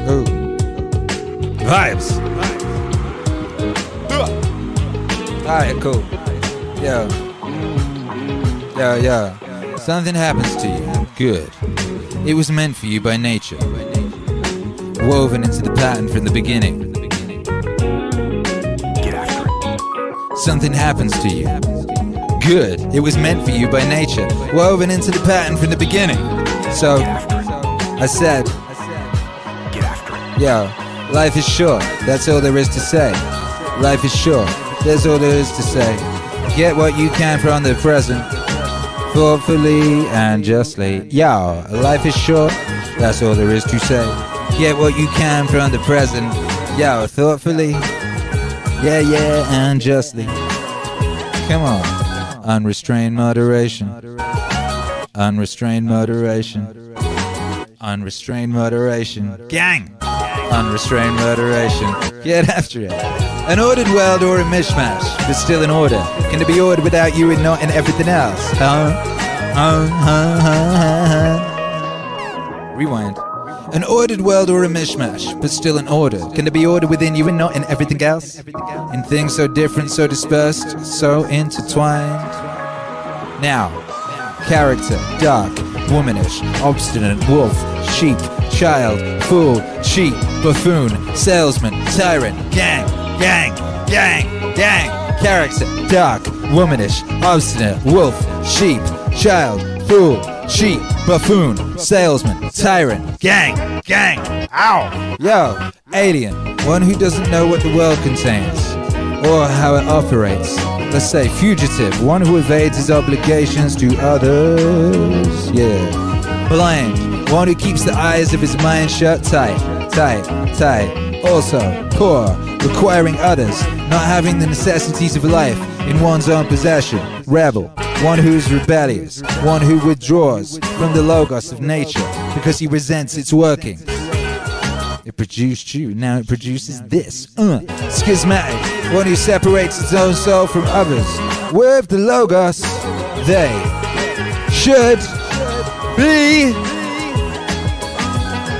Oh. Vibes. Alright, cool. Yo. Yo, yo. Something happens to you. Good. It was meant for you by nature. Woven into the pattern from the beginning. Something happens to you. Good. It was meant for you by nature. Woven into the pattern from the beginning. So, I said, Get after it. Yo, life is short. That's all there is to say. Life is short. That's all there is to say. Get what you can from the present. Thoughtfully and justly. Yo, life is short. That's all there is to say. Get what you can from the present. Yo, thoughtfully. Yeah, yeah, and justly. Come on. Unrestrained moderation. Unrestrained moderation. Unrestrained moderation. Gang! Unrestrained moderation. Get after it. An ordered world or a mishmash, but still in order. Can it be ordered without you and not and everything else? Huh? Huh? Huh? Huh? Huh? Rewind. An ordered world or a mishmash, but still an order. Can there be order within you and not in everything else? In things so different, so dispersed, so intertwined. Now, character, dark, womanish, obstinate, wolf, sheep, child, fool, cheat, buffoon, salesman, tyrant, gang, gang, gang, gang. Character, dark, womanish, obstinate, wolf, sheep, child, fool, cheat, buffoon, salesman, tyrant, gang, gang. Ow! Yo, alien, one who doesn't know what the world contains or how it operates. Let's say fugitive, one who evades his obligations to others. Yeah. Blind, one who keeps the eyes of his mind shut tight, tight, tight. Also, poor, requiring others, not having the necessities of life in one's own possession. Rebel, one who is rebellious, one who withdraws from the logos of nature because he resents its working. It produced you, now it produces this. Uh. Schismatic, one who separates its own soul from others. With the Logos, they should be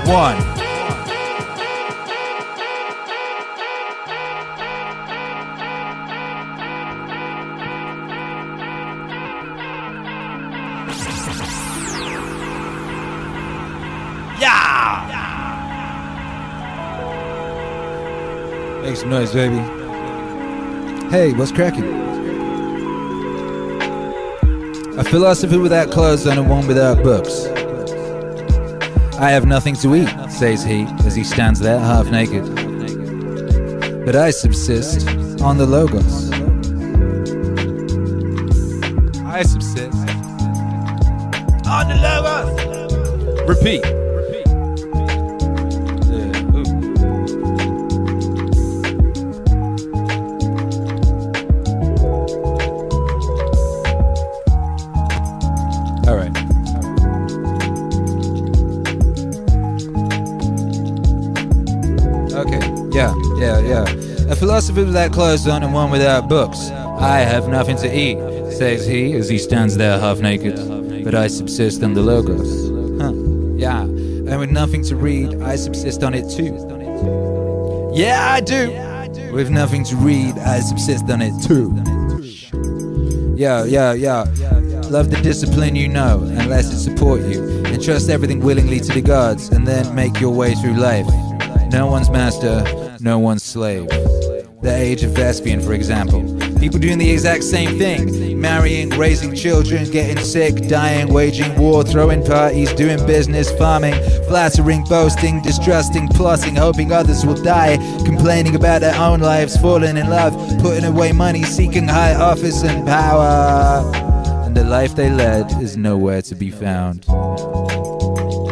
one. Make some noise, baby. Hey, what's cracking? A philosopher without clothes and a one without books. I have nothing to eat, says he, as he stands there half naked. But I subsist on the Logos. I subsist on the Logos. Repeat. Philosopher without clothes on and one without books. I have nothing to eat, says he as he stands there half naked. But I subsist on the logos. Huh. Yeah. And with nothing to read, I subsist on it too. Yeah, I do. With nothing to read, I subsist on it too. Yeah, yeah, yeah. Love the discipline you know, and let it support you. And trust everything willingly to the gods, and then make your way through life. No one's master, no one's slave. The age of Vespian, for example. People doing the exact same thing marrying, raising children, getting sick, dying, waging war, throwing parties, doing business, farming, flattering, boasting, distrusting, plotting, hoping others will die, complaining about their own lives, falling in love, putting away money, seeking high office and power. And the life they led is nowhere to be found.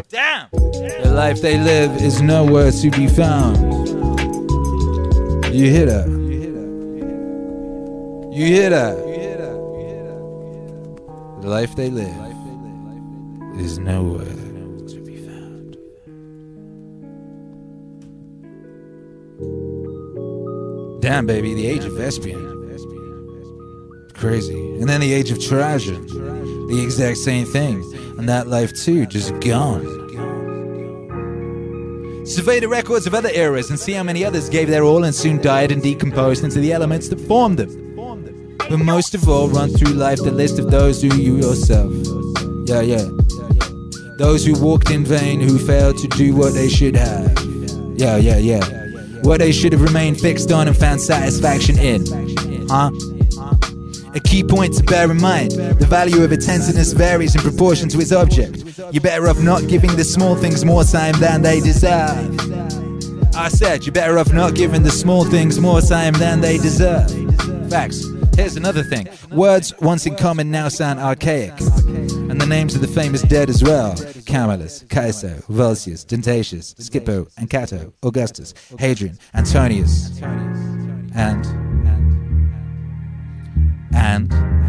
Damn! The life they live is nowhere to be found. You hear that? You hear that? The life they live is nowhere to be found. Damn, baby, the age of Vespian. Crazy. And then the age of Trajan. The exact same thing. And that life too, just gone. Survey the records of other eras and see how many others gave their all and soon died and decomposed into the elements that formed them. But most of all, run through life the list of those who you yourself. Yeah, yeah. Those who walked in vain, who failed to do what they should have. Yeah, yeah, yeah. What they should have remained fixed on and found satisfaction in. Huh? A key point to bear in mind the value of attentiveness varies in proportion to its object. You're better off not giving the small things more time than they deserve. I said, you're better off not giving the small things more time than they deserve. Facts. Here's another thing words once in common now sound archaic. And the names of the famous dead as well Camillus, Caeso, Volsius, Dentatius, Scipio, and Cato, Augustus, Hadrian, Antonius, and and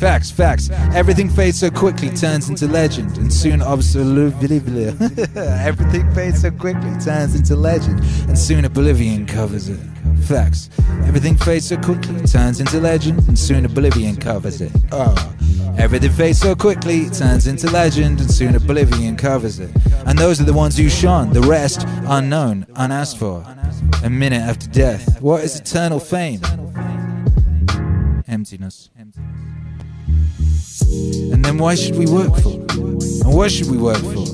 Facts, facts. Everything fades so quickly, turns into legend, and soon absolute. Everything fades so quickly, turns into legend, and soon oblivion covers it. Facts. Everything fades so quickly, turns into legend, and soon oblivion covers it. Oh. Everything fades so quickly, turns into legend, and soon oblivion covers it. And those are the ones who shone, the rest unknown, unasked for. A minute after death. What is eternal fame? Emptiness. And then why should we work for? And what should we work for?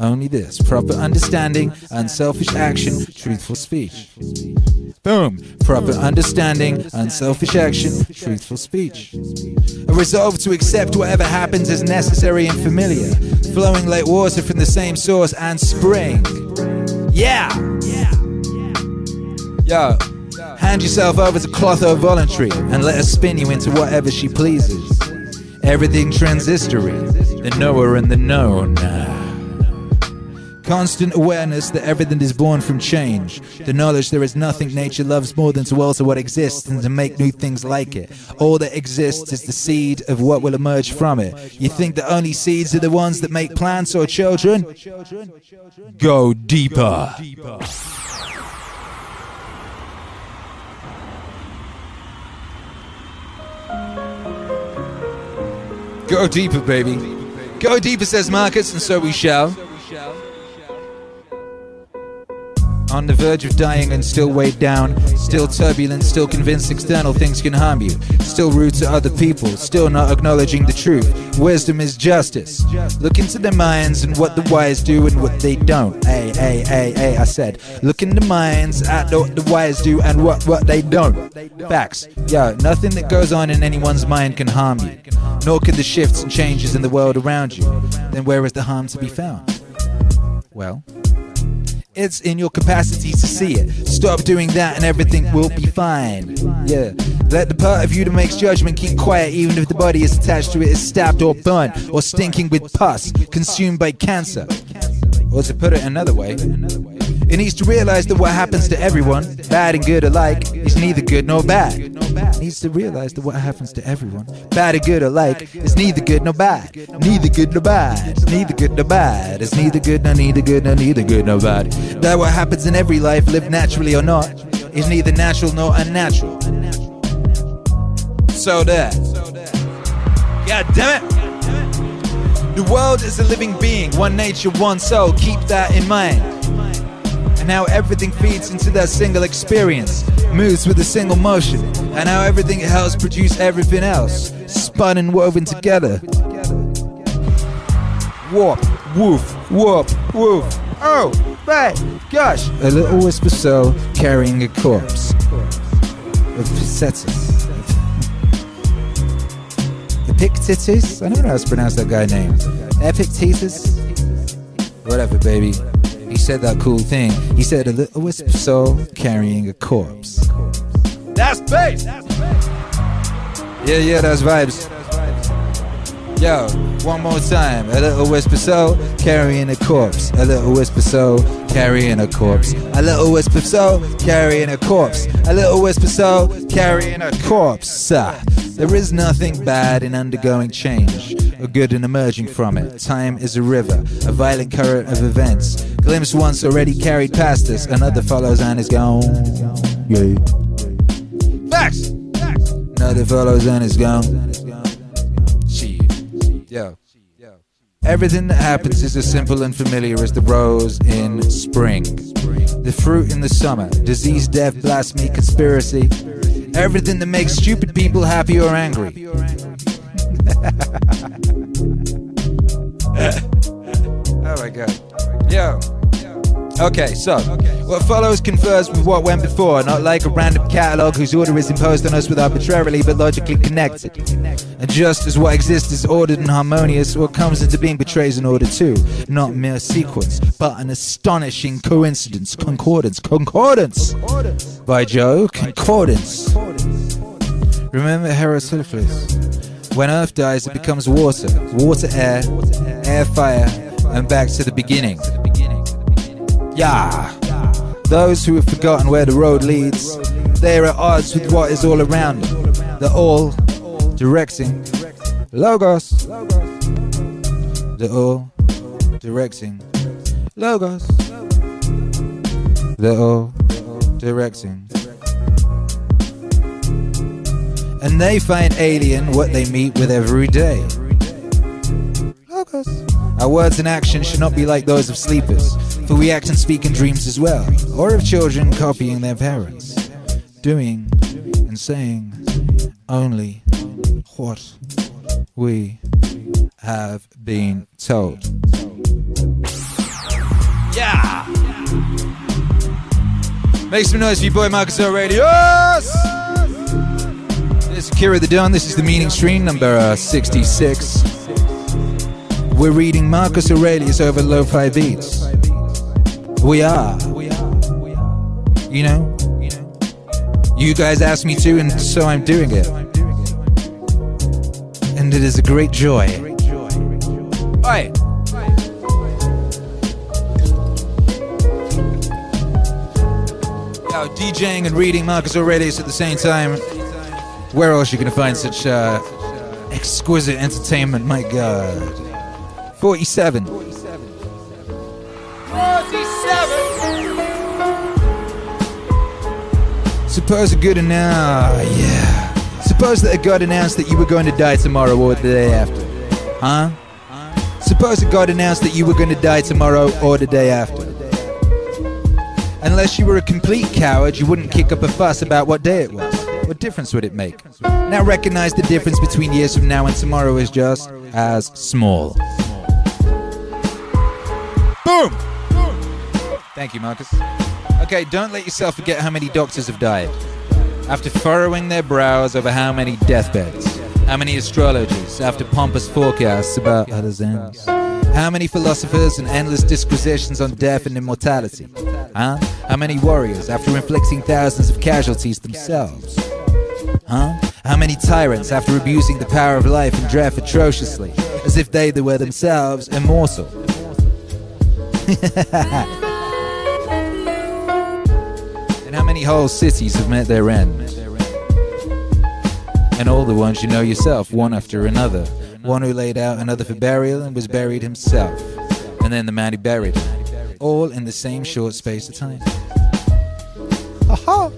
Only this proper understanding, unselfish action, truthful speech. Boom! Proper understanding, unselfish action, truthful speech. A resolve to accept whatever happens as necessary and familiar, flowing like water from the same source and spring. Yeah! Yeah, yeah. Yo, hand yourself over to Clotho Voluntary and let her spin you into whatever she pleases. Everything transistory, the knower and the known. Constant awareness that everything is born from change. The knowledge there is nothing nature loves more than to alter what exists and to make new things like it. All that exists is the seed of what will emerge from it. You think the only seeds are the ones that make plants or children? Go deeper. Go deeper, baby. Go deeper, says Marcus, and so we shall. On the verge of dying and still weighed down, still turbulent, still convinced external things can harm you, still rude to other people, still not acknowledging the truth. Wisdom is justice. Look into their minds and what the wise do and what they don't. Hey, hey, hey, hey, I said, look in the minds at what the wise do and what, what they don't. Facts. Yo, nothing that goes on in anyone's mind can harm you, nor can the shifts and changes in the world around you. Then where is the harm to be found? Well, it's in your capacity to see it. Stop doing that and everything will be fine. Yeah. Let the part of you that makes judgment keep quiet even if the body is attached to it is stabbed or burnt or stinking with pus, consumed by cancer. Or to put it another way, it needs to realize that what happens to everyone, bad and good alike, is neither good nor bad. It needs to realize that what happens to everyone, bad and good alike, is neither good nor bad. Neither good nor bad. Neither good nor bad. It's neither good nor neither good nor neither good nor bad. That what happens in every life, lived naturally or not, is neither natural nor unnatural. So there. God damn it. The world is a living being, one nature, one soul. Keep that in mind. And how everything feeds into that single experience. moves with a single motion, and how everything else produce everything else, spun and woven together. Warp, woof, warp, woof. Oh, my gosh! A little whisper soul carrying a corpse. Of Psetus. Epictetus? I don't know how to pronounce that guy's name. Epictetus? Whatever, baby. He said that cool thing. He said a little wisp of soul carrying a corpse. That's bass! Yeah, yeah, that's vibes. Yo, one more time. A little whisper soul carrying a corpse. A little whisper soul carrying a corpse. A little whisper soul carrying a corpse. A little whisper soul carrying a corpse. There is nothing bad in undergoing change, or good in emerging from it. Time is a river, a violent current of events. Glimpse once already carried past us, another follows and is gone. Yeah. Facts! Another follows and is gone. Yo. Everything that happens is as simple and familiar as the rose in spring, the fruit in the summer, disease, death, blasphemy, conspiracy. Everything that makes stupid people happy or angry. oh my god. Yo. Okay, so what follows confers with what went before, not like a random catalogue whose order is imposed on us with arbitrarily but logically connected. And just as what exists is ordered and harmonious, what comes into being betrays an order too, not mere sequence, but an astonishing coincidence, concordance, concordance. By Joe, concordance. Remember Heraclitus? When Earth dies, it becomes water, water, air, air, fire, and back to the beginning. Yeah. Those who have forgotten where the road leads, they are at odds with what is all around them. They're all directing logos. They're all directing logos. They're all directing. And they find alien what they meet with every day. Logos. Our words and actions should not be like those of sleepers, for we act and speak in dreams as well, or of children copying their parents, doing and saying only what we have been told. Yeah! Make some noise for your boy Marcus Aurelius! This is Akira the Don. This is the meaning stream number uh, 66. We're reading Marcus Aurelius over lo-fi beats. We are. We are. You know? You guys asked me to, and so I'm doing it. And it is a great joy. Oi! Yo, DJing and reading Marcus Aurelius at the same time. Where else you gonna find such uh, exquisite entertainment? My God. 47. Suppose a good announced, yeah. Suppose that a God announced that you were going to die tomorrow or the day after, huh? Suppose that God announced that you were going to die tomorrow or the day after. Unless you were a complete coward, you wouldn't kick up a fuss about what day it was. What difference would it make? Now recognize the difference between years from now and tomorrow is just as small. Boom! Thank you, Marcus. Okay, don't let yourself forget how many doctors have died. After furrowing their brows over how many deathbeds, how many astrologers, after pompous forecasts about others' ends. How many philosophers and endless disquisitions on death and immortality? Huh? How many warriors after inflicting thousands of casualties themselves? Huh? How many tyrants after abusing the power of life and death atrociously, as if they were themselves immortal? many whole cities have met their end? And all the ones you know yourself, one after another. One who laid out another for burial and was buried himself. And then the man who buried. All in the same short space of time. Aha!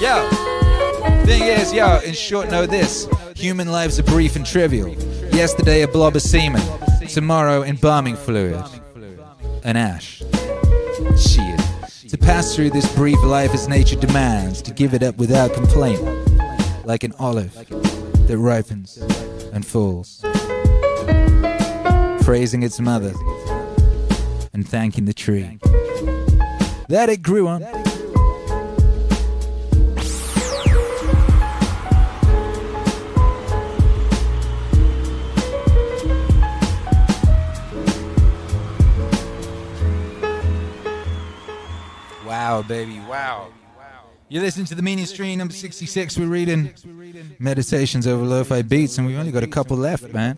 Yo! Thing is, yo, in short, know this human lives are brief and trivial. Yesterday, a blob of semen. Tomorrow, embalming fluid. An ash. Shit. To pass through this brief life as nature demands, to give it up without complaint, like an olive that ripens and falls. Praising its mother and thanking the tree that it grew on. Wow, baby, wow. You listen to the meaning stream number 66. We're reading Meditations over Lo-Fi Beats, and we've only got a couple left, man.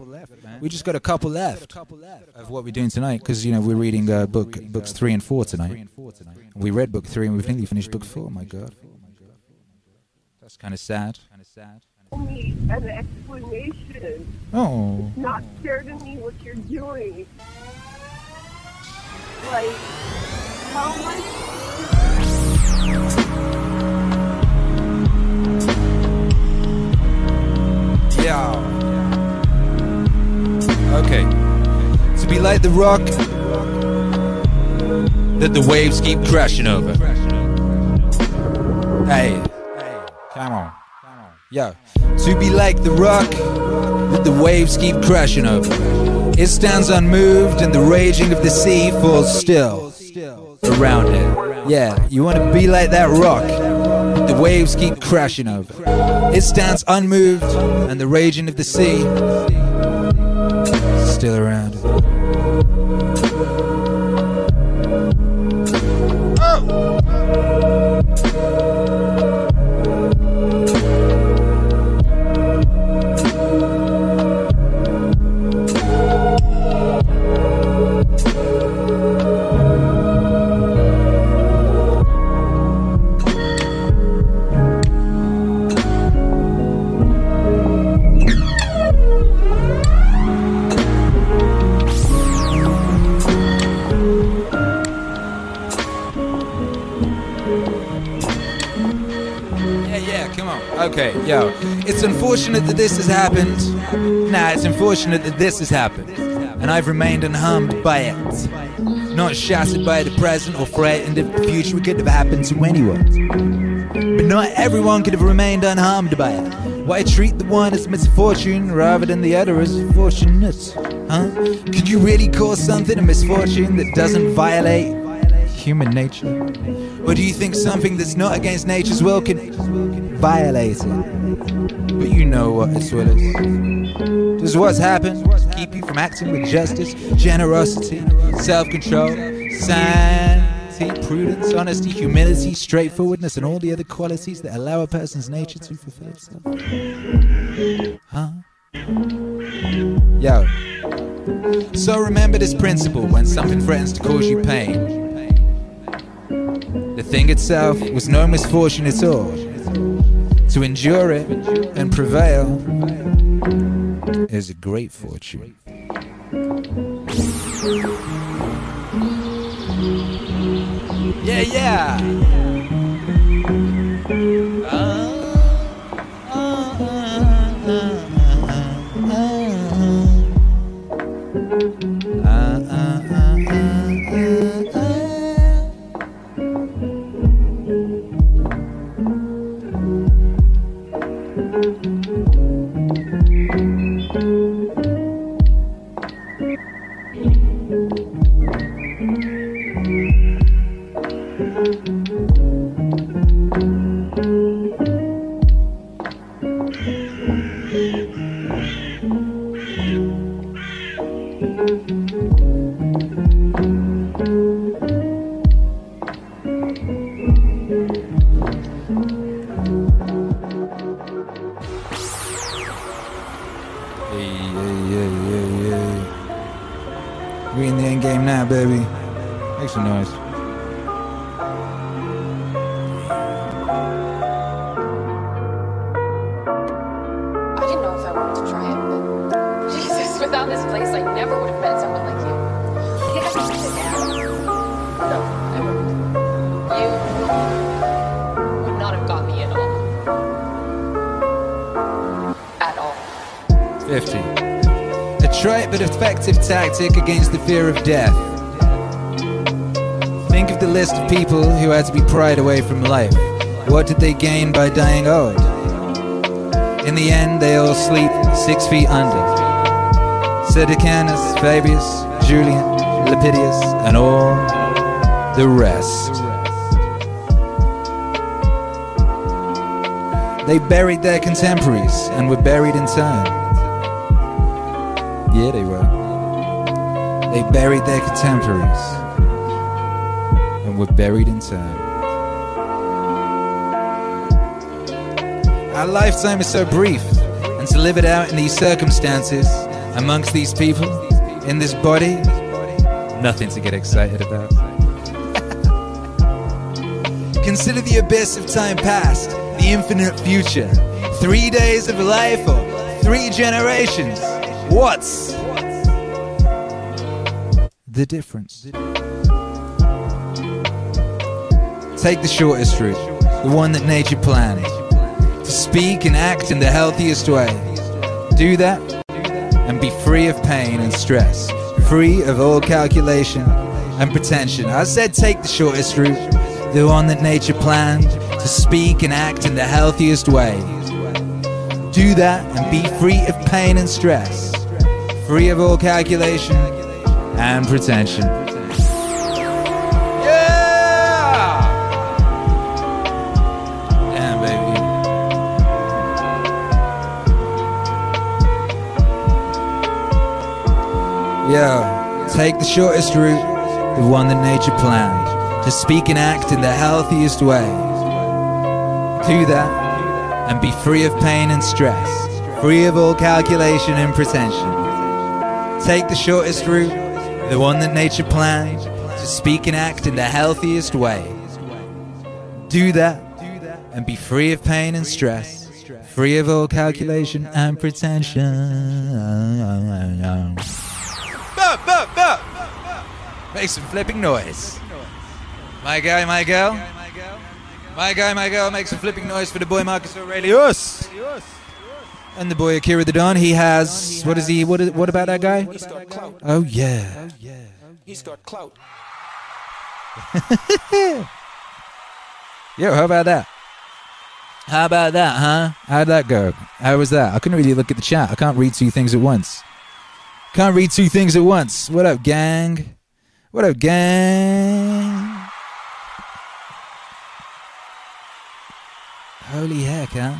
We just got a couple left of what we're doing tonight, because you know we're reading uh, book books three and four tonight. We read book three, and we've nearly finished book four. My God, that's kind of sad. an explanation. Oh, Not clear to me what you're doing. Like, how much? Yeah. Okay. To be like the rock that the waves keep crashing over. Hey, hey, come on. Yo, to be like the rock that the waves keep crashing over. It stands unmoved and the raging of the sea falls still around it. Yeah, you want to be like that rock the waves keep crashing over. It stands unmoved and the raging of the sea still around Okay, yo. It's unfortunate that this has happened. Nah, it's unfortunate that this has happened. And I've remained unharmed by it. Not shattered by the present or frightened if the future could have happened to anyone. But not everyone could have remained unharmed by it. Why treat the one as misfortune rather than the other as fortunate? Huh? Could you really call something a misfortune that doesn't violate human nature? Or do you think something that's not against nature's will can violate it? But you know what its will is. Does what's happened keep you from acting with justice, generosity, self control, sanity, prudence, honesty, humility, straightforwardness, and all the other qualities that allow a person's nature to fulfill itself? Huh? Yo. So remember this principle when something threatens to cause you pain. The thing itself was no misfortune at all. To endure it and prevail is a great fortune. Yeah, yeah. Tactic against the fear of death. Think of the list of people who had to be pried away from life. What did they gain by dying old? In the end, they all sleep six feet under. Caedicianus, Fabius, Julian, Lepidus, and all the rest. They buried their contemporaries and were buried in turn. Yeah, they were. They buried their contemporaries and were buried in turn. Our lifetime is so brief, and to live it out in these circumstances, amongst these people, in this body, nothing to get excited about. Consider the abyss of time past, the infinite future. Three days of life or three generations. What's the difference? Take the shortest route, the one that nature planned. To speak and act in the healthiest way. Do that and be free of pain and stress, free of all calculation and pretension. I said take the shortest route, the one that nature planned. To speak and act in the healthiest way. Do that and be free of pain and stress, free of all calculation and pretension. Yeah! Damn, baby. Yeah, take the shortest route, the one that nature planned. To speak and act in the healthiest way. Do that and be free of pain and stress, free of all calculation and pretension. Take the shortest route, the one that nature planned, to speak and act in the healthiest way. Do that and be free of pain and stress, free of all calculation and pretension. Make some flipping noise. My guy, my girl. My guy, my girl, make some flipping noise for the boy Marcus Aurelius. And the boy Akira the Don. He has. What is he? What, is, what about that guy? He's got clout. Oh, yeah. He's got clout. Yo, how about that? How about that, huh? How'd that go? How was that? I couldn't really look at the chat. I can't read two things at once. Can't read two things at once. What up, gang? What up, gang? Holy heck, huh?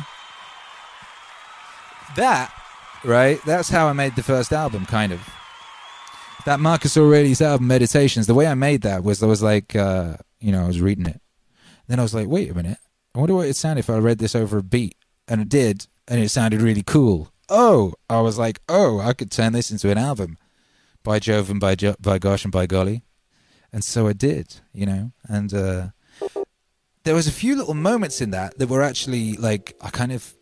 That, right? That's how I made the first album, kind of. That Marcus Aurelius album, Meditations, the way I made that was I was like, uh, you know, I was reading it. Then I was like, wait a minute. I wonder what it sounded if I read this over a beat. And it did, and it sounded really cool. Oh, I was like, oh, I could turn this into an album. By Jove and by, jo- by gosh and by golly. And so I did, you know. And uh, there was a few little moments in that that were actually like, I kind of,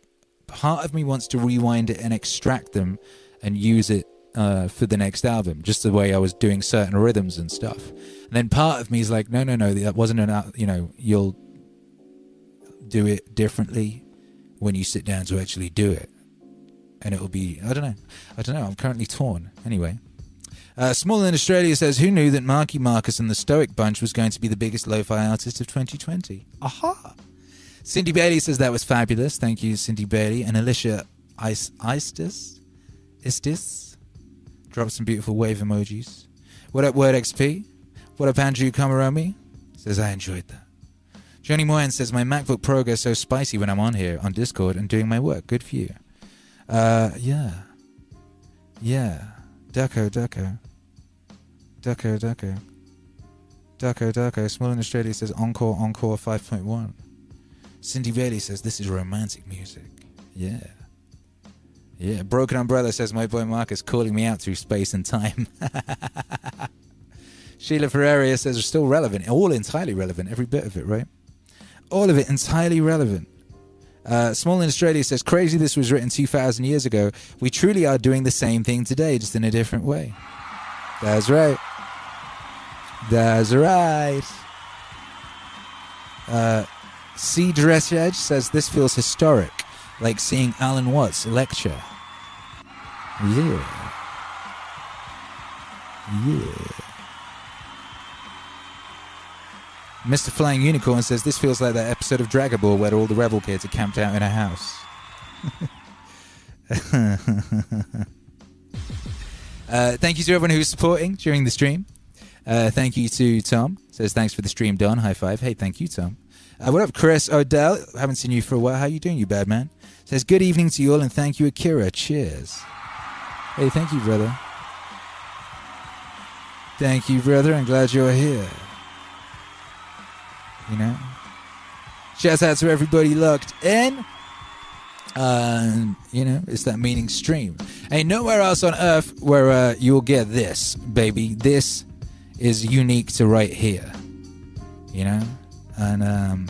part of me wants to rewind it and extract them and use it uh, for the next album, just the way I was doing certain rhythms and stuff. And then part of me is like, no, no, no, that wasn't al- you know, you'll do it differently when you sit down to actually do it. And it'll be, I don't know, I don't know, I'm currently torn. Anyway. Uh, Small in Australia says, Who knew that Marky Marcus and the Stoic Bunch was going to be the biggest lo fi artist of 2020? Aha! Cindy Bailey says that was fabulous. Thank you, Cindy Bailey. And Alicia Is- Istis? Istis? Drop some beautiful wave emojis. What up, Word XP? What up, Andrew Kamaromi? Says, I enjoyed that. Johnny Moyen says, My MacBook Pro goes so spicy when I'm on here on Discord and doing my work. Good for you. Uh, yeah. Yeah. Ducko, Ducko. Ducko, Ducko. Ducko, Ducko. Small in Australia says Encore, Encore 5.1. Cindy Bailey says this is romantic music. Yeah. Yeah. Broken Umbrella says my boy Marcus calling me out through space and time. Sheila Ferreira says still relevant. All entirely relevant. Every bit of it, right? All of it entirely relevant. Uh, Small in Australia says, crazy this was written 2,000 years ago. We truly are doing the same thing today, just in a different way. That's right. That's right. Uh, C. Dressage says, this feels historic, like seeing Alan Watts lecture. Yeah. Yeah. Mr. Flying Unicorn says this feels like that episode of Dragon Ball where all the rebel kids are camped out in a house. uh, thank you to everyone who's supporting during the stream. Uh, thank you to Tom. Says thanks for the stream, Don. High five. Hey, thank you, Tom. Uh, what up, Chris Odell? Haven't seen you for a while. How you doing, you bad man? Says good evening to you all and thank you, Akira. Cheers. Hey, thank you, brother. Thank you, brother. I'm glad you're here. You know. Shouts out to everybody locked in. Uh, you know, it's that meaning stream. Ain't nowhere else on earth where uh, you'll get this, baby. This is unique to right here. You know? And um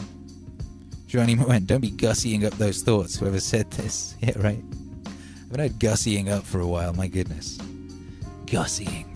Johnny went, don't be gussying up those thoughts, whoever said this. Yeah, right. I've been had gussying up for a while, my goodness. Gussying.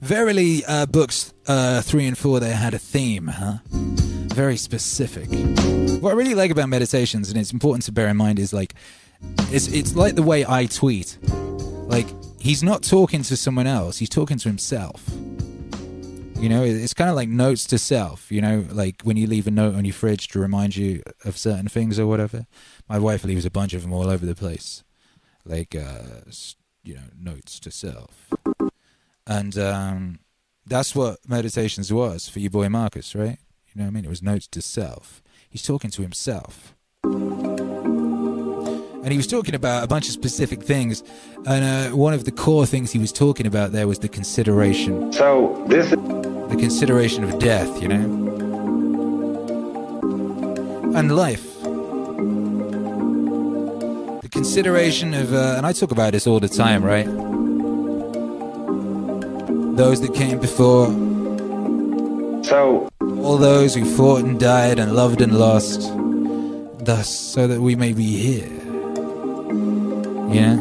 Verily, uh, books uh, three and four, they had a theme, huh? Very specific. What I really like about meditations, and it's important to bear in mind, is like, it's, it's like the way I tweet. Like, he's not talking to someone else, he's talking to himself. You know, it's kind of like notes to self, you know, like when you leave a note on your fridge to remind you of certain things or whatever. My wife leaves a bunch of them all over the place. Like, uh, you know, notes to self. And um, that's what meditations was for you, boy Marcus, right? You know what I mean? It was notes to self. He's talking to himself. And he was talking about a bunch of specific things. And uh, one of the core things he was talking about there was the consideration. So this is- The consideration of death, you know? And life. The consideration of, uh, and I talk about this all the time, right? Those that came before. So. All those who fought and died and loved and lost. Thus, so that we may be here. Yeah?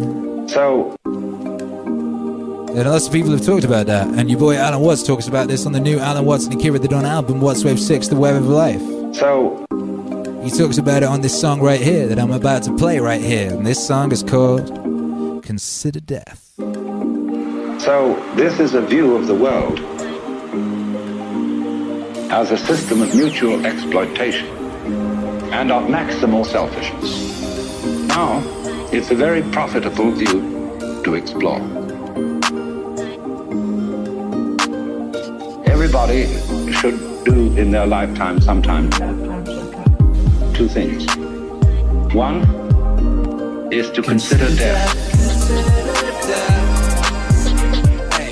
So. And lots of people have talked about that. And your boy Alan Watts talks about this on the new Alan Watts and Akira the Don album, Wattswave 6, The Web of Life. So. He talks about it on this song right here that I'm about to play right here. And this song is called Consider Death. So, this is a view of the world as a system of mutual exploitation and of maximal selfishness. Now, it's a very profitable view to explore. Everybody should do in their lifetime sometime two things. One is to consider death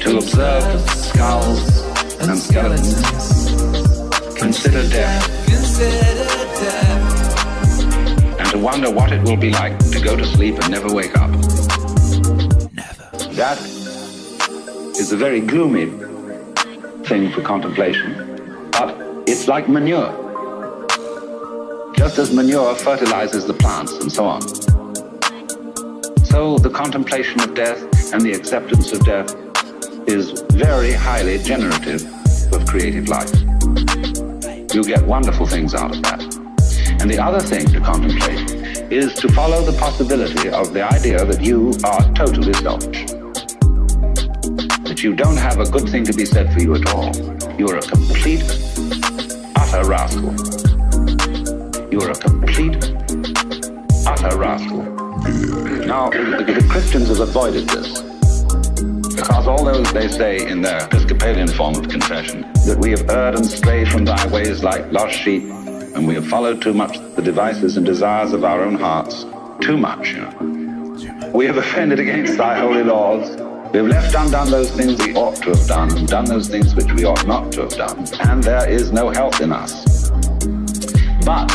to observe skulls and skeletons. Consider death. And to wonder what it will be like to go to sleep and never wake up. Never. That is a very gloomy thing for contemplation, but it's like manure. Just as manure fertilizes the plants and so on. So the contemplation of death and the acceptance of death is very highly generative of creative life. You get wonderful things out of that. And the other thing to contemplate is to follow the possibility of the idea that you are totally selfish. That you don't have a good thing to be said for you at all. You're a complete, utter rascal. You're a complete, utter rascal. Now, the, the Christians have avoided this. Because although they say in their Episcopalian form of confession that we have erred and strayed from thy ways like lost sheep, and we have followed too much the devices and desires of our own hearts, too much, you know. We have offended against thy holy laws. We have left undone those things we ought to have done, and done those things which we ought not to have done, and there is no health in us. But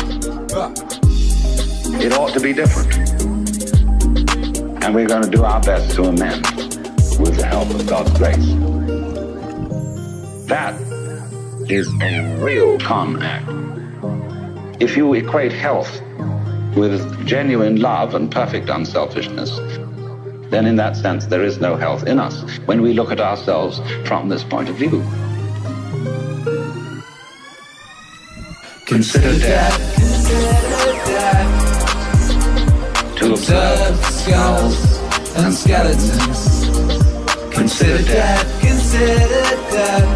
it ought to be different. And we're going to do our best to amend with the help of God's grace. That is a real con act. If you equate health with genuine love and perfect unselfishness, then in that sense there is no health in us when we look at ourselves from this point of view. Consider death. To observe skulls and skeletons Consider death. Consider death.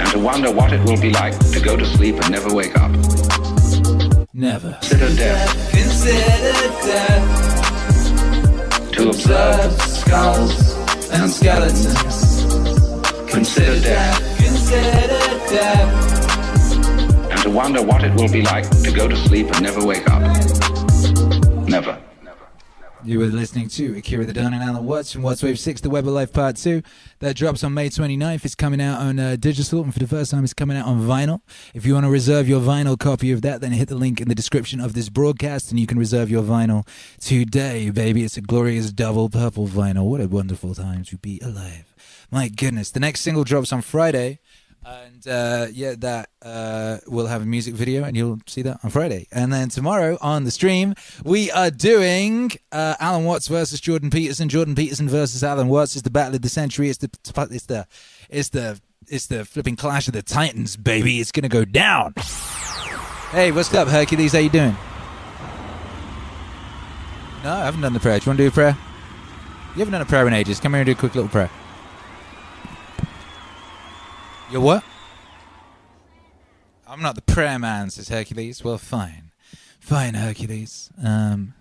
And to wonder what it will be like to go to sleep and never wake up. Never. Consider death. Consider death. To observe skulls and skeletons. Consider death. Consider death. And to wonder what it will be like to go to sleep and never wake up. Never. You were listening to Akira the Don and Alan Watts from Wattswave 6, The Web of Life Part 2. That drops on May 29th. It's coming out on uh, digital, and for the first time, it's coming out on vinyl. If you want to reserve your vinyl copy of that, then hit the link in the description of this broadcast, and you can reserve your vinyl today, baby. It's a glorious double purple vinyl. What a wonderful time to be alive. My goodness. The next single drops on Friday. And uh, yeah, that uh, we'll have a music video, and you'll see that on Friday. And then tomorrow on the stream, we are doing uh, Alan Watts versus Jordan Peterson. Jordan Peterson versus Alan Watts. is the battle of the century. It's the it's the it's the it's the flipping clash of the titans, baby. It's gonna go down. Hey, what's up, Hercules? How you doing? No, I haven't done the prayer. Do you want to do a prayer? You haven't done a prayer in ages. Come here and do a quick little prayer. You're what? I'm not the prayer man, says Hercules. Well, fine. Fine, Hercules. Um,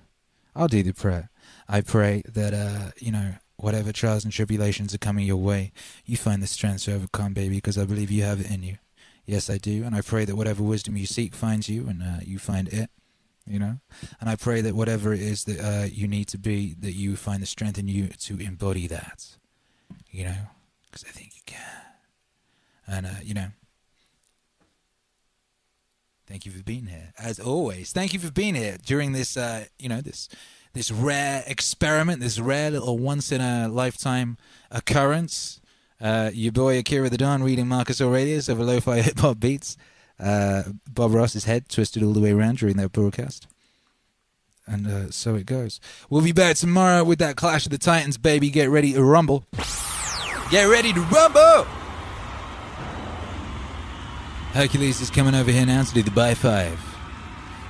I'll do the prayer. I pray that, uh, you know, whatever trials and tribulations are coming your way, you find the strength to overcome, baby, because I believe you have it in you. Yes, I do. And I pray that whatever wisdom you seek finds you and uh, you find it, you know? And I pray that whatever it is that uh, you need to be, that you find the strength in you to embody that, you know? Because I think you can. And, uh, you know, thank you for being here, as always. Thank you for being here during this, uh, you know, this this rare experiment, this rare little once in a lifetime occurrence. Uh, your boy Akira the Don reading Marcus Aurelius over lo-fi hip hop beats. Uh, Bob Ross's head twisted all the way around during that broadcast. And uh, so it goes. We'll be back tomorrow with that Clash of the Titans, baby. Get ready to rumble. Get ready to rumble! Hercules is coming over here now to do the by five.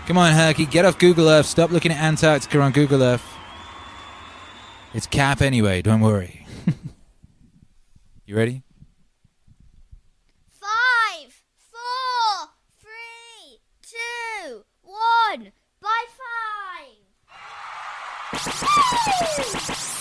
Come on, Herky, get off Google Earth. Stop looking at Antarctica on Google Earth. It's cap anyway, don't worry. you ready? Five, four, three, two, one. Bye five.